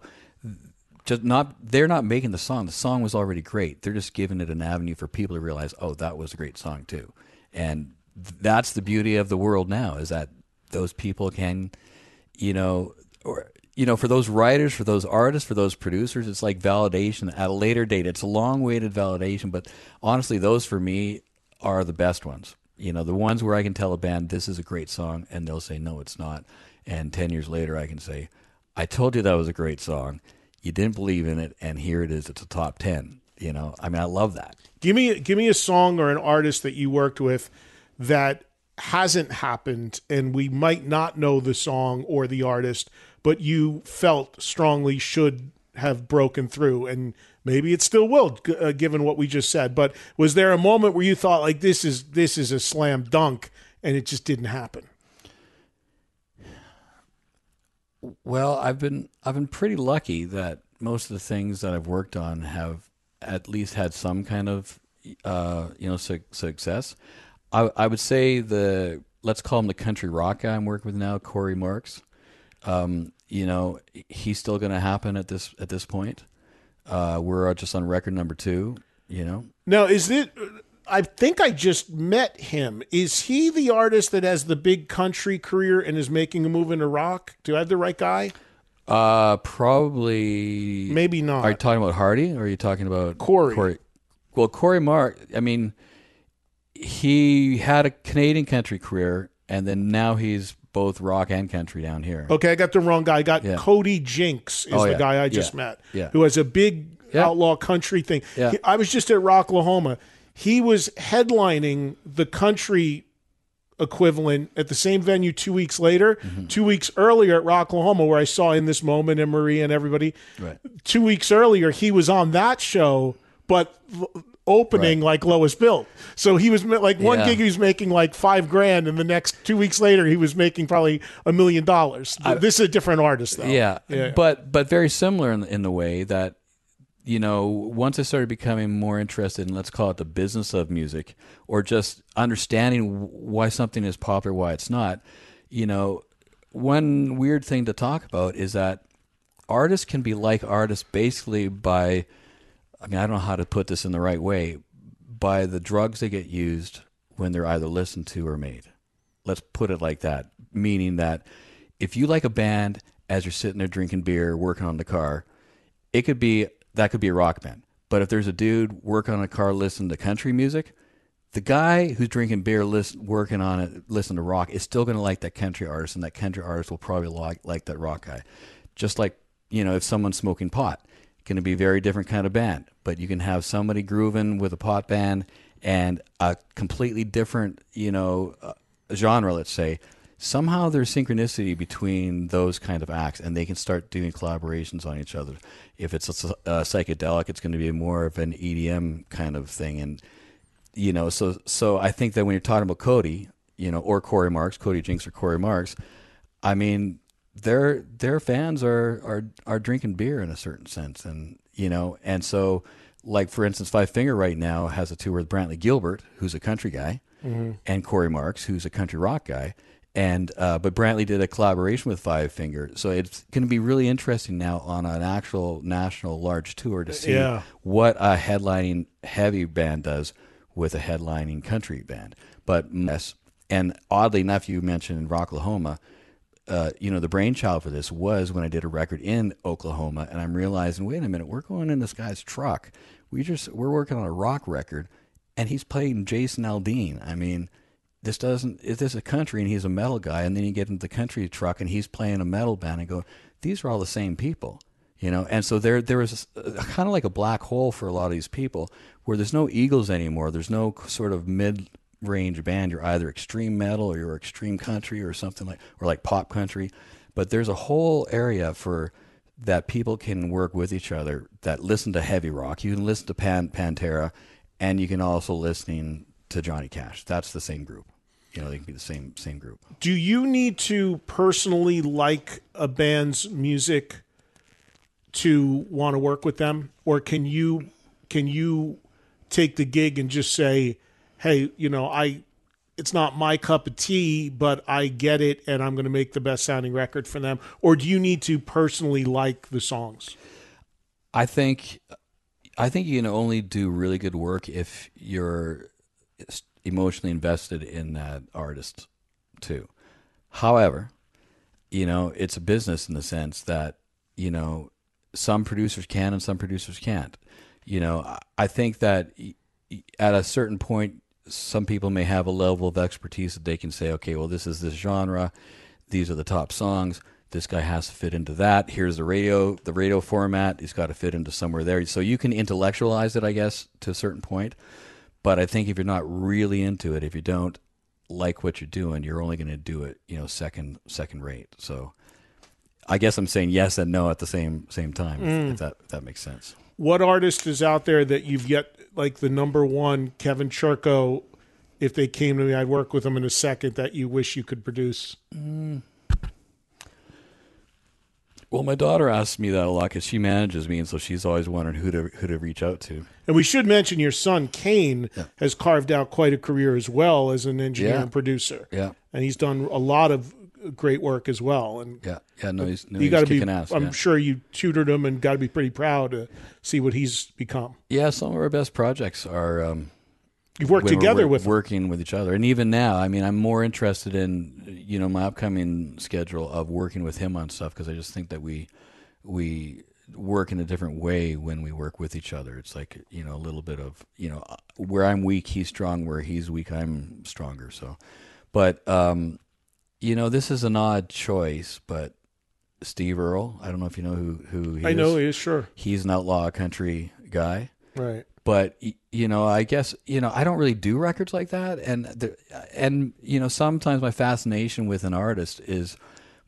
Just not they're not making the song. The song was already great. They're just giving it an avenue for people to realize, oh, that was a great song too. And th- that's the beauty of the world now is that those people can, you know, or you know, for those writers, for those artists, for those producers, it's like validation at a later date. It's a long waited validation, but honestly, those for me are the best ones. You know, the ones where I can tell a band this is a great song and they'll say no, it's not. and ten years later I can say, I told you that was a great song. You didn't believe in it, and here it is. It's a top ten. You know, I mean, I love that. Give me give me a song or an artist that you worked with that hasn't happened, and we might not know the song or the artist, but you felt strongly should have broken through, and maybe it still will, uh, given what we just said. But was there a moment where you thought like this is this is a slam dunk, and it just didn't happen? Well, I've been I've been pretty lucky that most of the things that I've worked on have at least had some kind of uh, you know su- success. I, I would say the let's call him the country rock guy I'm working with now, Corey Marks. Um, you know, he's still going to happen at this at this point. Uh, we're just on record number two. You know, Now, is it? I think I just met him. Is he the artist that has the big country career and is making a move into rock? Do I have the right guy? uh, probably Maybe not. Are you talking about Hardy or are you talking about Corey. Corey? Well, Corey Mark. I mean, he had a Canadian country career, and then now he's both rock and country down here. Okay, I got the wrong guy. I got Yeah. Cody Jinks is Oh, the yeah. guy I just Yeah. met. Yeah. Who has a big outlaw country thing. Yeah. He- I was just at Rocklahoma. He was headlining the country equivalent at the same venue two weeks later. Mm-hmm. Two weeks earlier at Rocklahoma, where I saw in this moment and Marie and everybody. Right. Two weeks earlier, he was on that show, but opening like lowest built. So he was like one Yeah. gig he was making like five grand, and the next two weeks later he was making probably a million dollars. This is a different artist though. Yeah, yeah. but but very similar in, in the way that you know once I started becoming more interested in let's call it the business of music or just understanding why something is popular, why it's not. You know, one weird thing to talk about is that artists can be like artists basically by I mean I don't know how to put this in the right way by the drugs they get used when they're either listened to or made. Let's put it like that, meaning that if you like a band as you're sitting there drinking beer, working on the car, it could be that could be a rock band. But if there's a dude working on a car listening to country music, the guy who's drinking beer, listen, working on it, listening to rock, is still going to like that country artist, and that country artist will probably like like that rock guy. Just like you know, if someone's smoking pot, going to be a very different kind of band. But you can have somebody grooving with a pot band and a completely different, you know, uh, genre. Let's say somehow there's synchronicity between those kind of acts, and they can start doing collaborations on each other. If it's a, a psychedelic, it's going to be more of an EDM kind of thing, and you know, so so I think that when you're talking about Cody, you know, or Corey Marks, Cody Jinks or Corey Marks, I mean, their their fans are are are drinking beer in a certain sense, and you know, and so like for instance, Five Finger right now has a tour with Brantley Gilbert, who's a country guy, Mhm. and Corey Marks, who's a country rock guy. And uh, but Brantley did a collaboration with Five Finger, so it's going to be really interesting now on an actual national large tour to see Yeah. what a headlining heavy band does with a headlining country band. But yes, and oddly enough, you mentioned in Rocklahoma. Uh, you know, the brainchild for this was when I did a record in Oklahoma, and I'm realizing, wait a minute, we're going in this guy's truck. We just we're working on a rock record, and he's playing Jason Aldean. I mean, this doesn't. Is this a country, and he's a metal guy, and then you get into the country truck, and he's playing a metal band, and go, these are all the same people you know? And so there there a, kind of like a black hole for a lot of these people where there's no eagles anymore. There's no sort of mid range band. You're either extreme metal or you're extreme country or something like or like pop country. But there's a whole area for that people can work with each other that listen to heavy rock. You can listen to Pan, pantera and you can also listen to johnny cash. That's the same group you know they can be the same same group. Do you need to personally like a band's music to want to work with them, or can you can you take the gig and just say, "Hey, you know, I it's not my cup of tea, but I get it, and I'm going to make the best sounding record for them," or do you need to personally like the songs? I think I think you can only do really good work if you're emotionally invested in that artist too. However, you know, it's a business in the sense that, you know, some producers can and some producers can't. You know, I- think that at a certain point some people may have a level of expertise that they can say, okay, well this is this genre these are the top songs. This guy has to fit into that. Here's the radio, the radio format. He's got to fit into somewhere there. So you can intellectualize it, I guess, to a certain point. But I think if you're not really into it, if you don't like what you're doing, you're only going to do it, you know, second second rate. So I guess I'm saying yes and no at the same same time. Mm. If, if that if that makes sense. What artist is out there that you've yet like the number one Kevin Churko? If they came to me, I'd work with them in a second. That you wish you could produce. Mm. Well, my daughter asks me that a lot because she manages me, and so she's always wondering who to who to reach out to. And we should mention your son Kane has carved out quite a career as well as an engineer Yeah. and producer. Yeah. and he's done a lot of great work as well. And Yeah, yeah, no, he's no, you got to be. ass. I'm yeah. sure you tutored him and got to be pretty proud to see what he's become. Yeah, some of our best projects are. Um, You've worked together with working with each other, and even now, I mean, I'm more interested in you know my upcoming schedule of working with him on stuff because I just think that we we work in a different way when we work with each other. It's like you know a little bit of you know uh, where I'm weak, he's strong. Where he's weak, I'm stronger. So, but um, you know, this is an odd choice, but. Steve Earle, I don't know if you know who who he I is. know he is, sure. He's an outlaw country guy Right. But you know i guess you know i don't really do records like that. And and you know sometimes my fascination with an artist is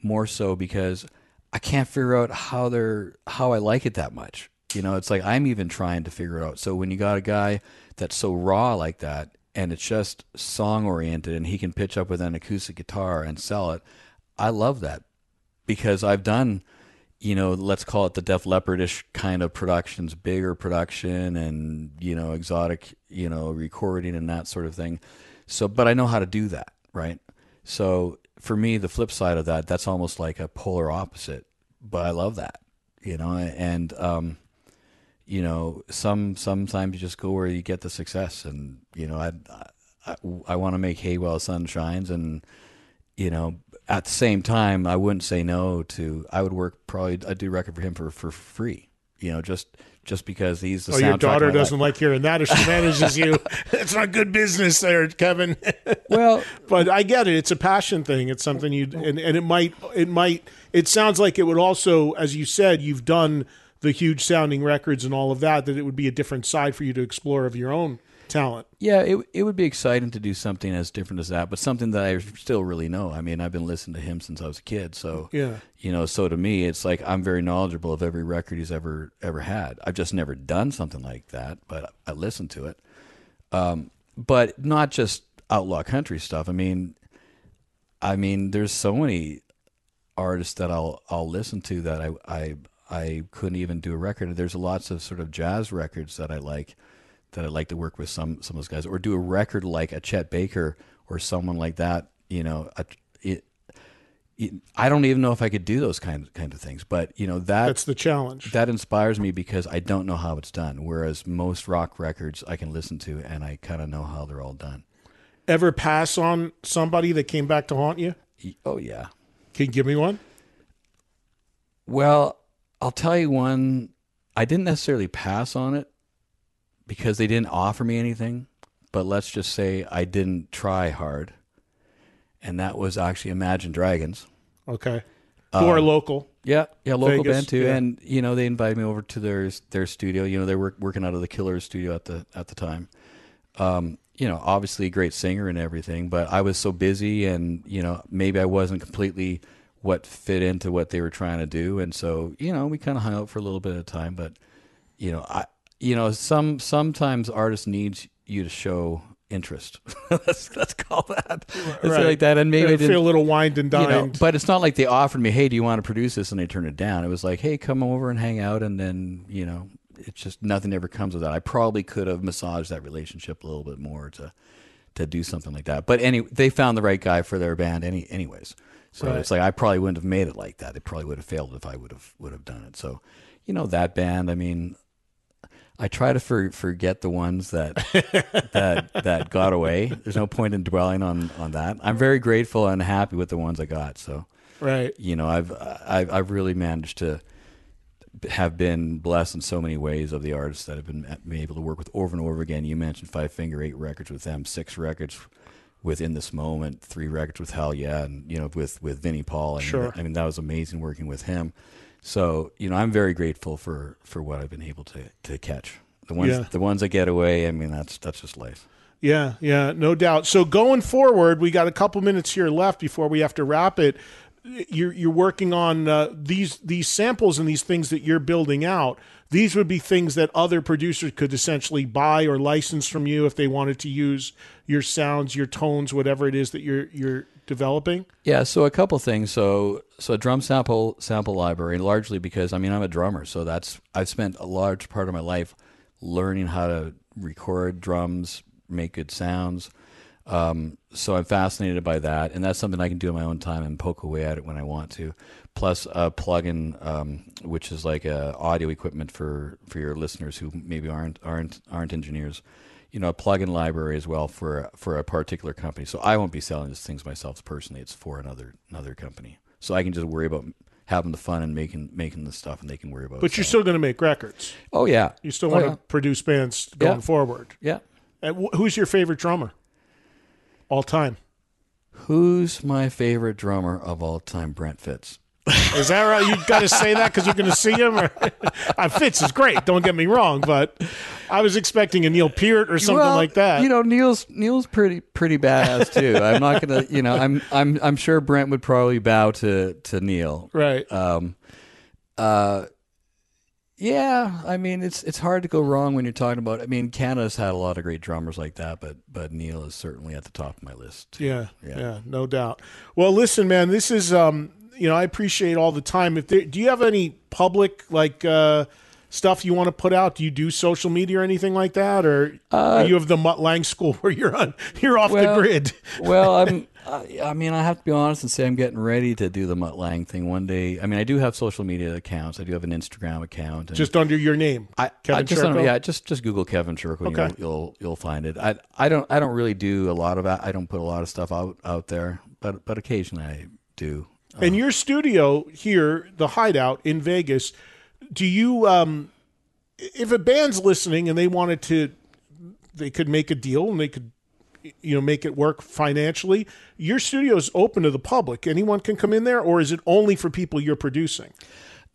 more so because i can't figure out how they're how i like it that much. You know it's like i'm even trying to figure it out. So when you got a guy that's so raw like that and it's just song oriented and he can pitch up with an acoustic guitar and sell it i love that because i've done you know, let's call it the Def Leppard-ish kind of productions, bigger production and, you know, exotic, you know, recording and that sort of thing. So, but I know how to do that, right? So for me, the flip side of that, that's almost like a polar opposite, but I love that, you know, and, um, you know, some, sometimes you just go where you get the success and, you know, I, I, I want to make hay while the sun shines and, you know, at the same time, I wouldn't say no to. I would work probably. I'd do record for him for for free. You know, just just because he's the. Oh, your daughter doesn't life. like hearing that if she manages you. it's not good business there, Kevin. well, but I get it. It's a passion thing. It's something you and, and it might it might it sounds like it would also, as you said, you've done the huge sounding records and all of that. That it would be a different side for you to explore of your own talent. Yeah, it it would be exciting to do something as different as that, but something that I still really know. I mean, I've been listening to him since I was a kid, so Yeah. you know. So to me, it's like I'm very knowledgeable of every record he's ever ever had. I've just never done something like that, but I listen to it. Um, but not just outlaw country stuff. I mean, I mean, there's so many artists that I'll I'll listen to that I I I couldn't even do a record. There's lots of sort of jazz records that I like that I'd like to work with some some of those guys or do a record like a Chet Baker or someone like that. You know, a, it, it, I don't even know if I could do those kind kind of things, but you know that That's the challenge. That inspires me because I don't know how it's done. Whereas most rock records I can listen to and I kind of know how they're all done. Ever pass on somebody that came back to haunt you? Oh yeah. Can you give me one? Well, I'll tell you one. I didn't necessarily pass on it because they didn't offer me anything, but let's just say I didn't try hard. And that was actually Imagine Dragons. Okay. Who are Um, local. Yeah, yeah, local Vegas, band too. yeah. And you know, they invited me over to their their studio. You know, they were working out of the Killers studio at the at the time. Um, you know, obviously a great singer and everything, but I was so busy, and you know, maybe I wasn't completely what fit into what they were trying to do, and so you know, we kind of hung out for a little bit of time. But you know, I you know, some sometimes artists needs you to show interest. let's let's call that Right. like that, and maybe Yeah, I didn't feel a little wined and you know, but it's not like they offered me, "Hey, do you want to produce this?" and they turned it down. It was like, "Hey, come over and hang out," and then you know, it's just nothing ever comes of that. I probably could have massaged that relationship a little bit more to to do something like that. But anyway, they found the right guy for their band, any, anyways. So Right. it's like I probably wouldn't have made it like that. It probably would have failed if I would have would have done it. So, you know, that band. I mean, I try to for, forget the ones that that that got away. There's no point in dwelling on on that. I'm very grateful and happy with the ones I got. So, Right. you know, I've I've, I've really managed to have been blessed in so many ways of the artists that have been, uh, been able to work with over and over again. You mentioned Five Finger Eight records with them, six records within This Moment, three records with Hellyeah, and you know with with Vinnie Paul. Mean, Sure. I mean that was amazing working with him. So you know I'm very grateful for for what I've been able to to catch. The ones Yeah. the ones that get away. I mean that's that's just life. Yeah, yeah, no doubt. So going forward, we got a couple minutes here left before we have to wrap it. You're you're working on uh, these these samples and these things that you're building out. These would be things that other producers could essentially buy or license from you if they wanted to use your sounds, your tones, whatever it is that you're you're developing. Yeah, so a couple things. So so a drum sample sample library, largely because I mean I'm a drummer, so that's I've spent a large part of my life learning how to record drums, make good sounds. Um, so I'm fascinated by that, and that's something I can do in my own time and poke away at it when I want to. Plus a plugin, um, which is like a audio equipment for, for your listeners who maybe aren't aren't aren't engineers. You know, a plugin library as well for for a particular company. So I won't be selling these things myself personally. It's for another another company. So I can just worry about having the fun and making making the stuff, and they can worry about. But you're still going to make records. Oh yeah, You still Oh, want yeah. to produce bands going Yeah. forward. Yeah. And wh- who's your favorite drummer? All time. Who's my favorite drummer of all time? Brent Fitz. Is that right? You got to say that because you're going to see him. Or, uh, Fitz is great. Don't get me wrong, but I was expecting a Neil Peart or something Well, like that. You know, Neil's Neil's pretty pretty badass too. I'm not gonna, you know, I'm I'm I'm sure Brent would probably bow to to Neil. Right. Um. Uh. Yeah, I mean it's it's hard to go wrong when you're talking about. I mean, Canada's had a lot of great drummers like that, but but Neil is certainly at the top of my list. Yeah, yeah, no doubt. Well, listen, man, this is um, you know, I appreciate all the time. If there, do you have any public like uh stuff you want to put out? Do you do social media or anything like that, or Uh, you have the Mutt Lange school where you're on you're off Well- the grid? well, I'm. I, I mean, I have to be honest and say I'm getting ready to do the Mutt Lange thing one day. I mean, I do have social media accounts. I do have an Instagram account. And Just under your name, I, Kevin I just don't- yeah, just just Google Kevin Churko. Okay. You'll, you'll you'll find it. I I don't I don't really do a lot of that. I don't put a lot of stuff out out there, but but occasionally I do. And your studio here, the Hideout in Vegas, do you um if a band's listening and they wanted to they could make a deal and they could you know make it work financially, your studio is open to the public. Anyone can come in there or is it only for people you're producing?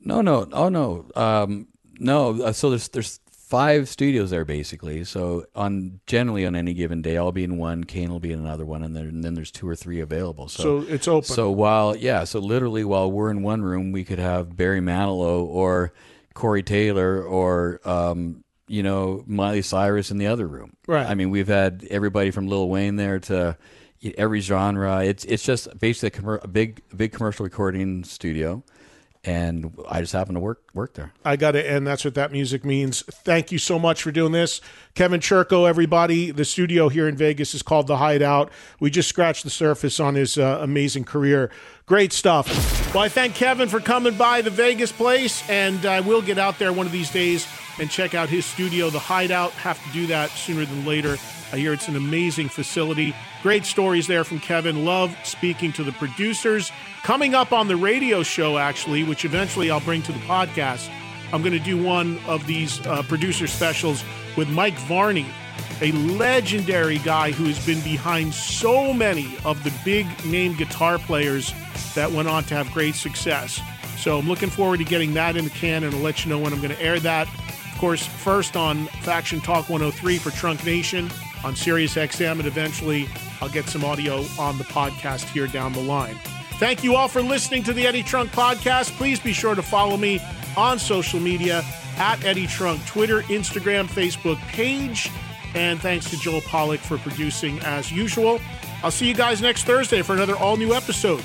No, no, oh no, um, no. uh, So there's there's five studios there basically. So on generally on any given day, I'll be in one, Kane will be in another one, and then and then there's two or three available. So, So it's open. So while yeah, so literally while we're in one room, we could have Barry Manilow or Corey Taylor or um, you know Miley Cyrus in the other room. Right. I mean, we've had everybody from Lil Wayne there to every genre. It's it's just basically a, commer- a big a big commercial recording studio, and I just happen to work work there. I got it, and That's what that music means. Thank you so much for doing this. Kevin Churko, everybody. The studio here in Vegas is called The Hideout. We just scratched the surface on his uh, amazing career. Great stuff. Well, I thank Kevin for coming by the Vegas place, and I will get out there one of these days and check out his studio, The Hideout. Have to do that sooner than later. I hear it's an amazing facility. Great stories there from Kevin. Love speaking to the producers. Coming up on the radio show, actually, which eventually I'll bring to the podcast, I'm going to do one of these uh, producer specials with Mike Varney, a legendary guy who has been behind so many of the big name guitar players that went on to have great success. So I'm looking forward to getting that in the can, and I'll let you know when I'm going to air that. Course, first on Faction Talk 103 for Trunk Nation on Sirius XM, and eventually I'll get some audio on the podcast here down the line. Thank you all for listening to the Eddie Trunk podcast. Please be sure to follow me on social media at Eddie Trunk, Twitter, Instagram, Facebook page. And thanks to Joel Pollock for producing as usual. I'll see you guys next Thursday for another all new episode.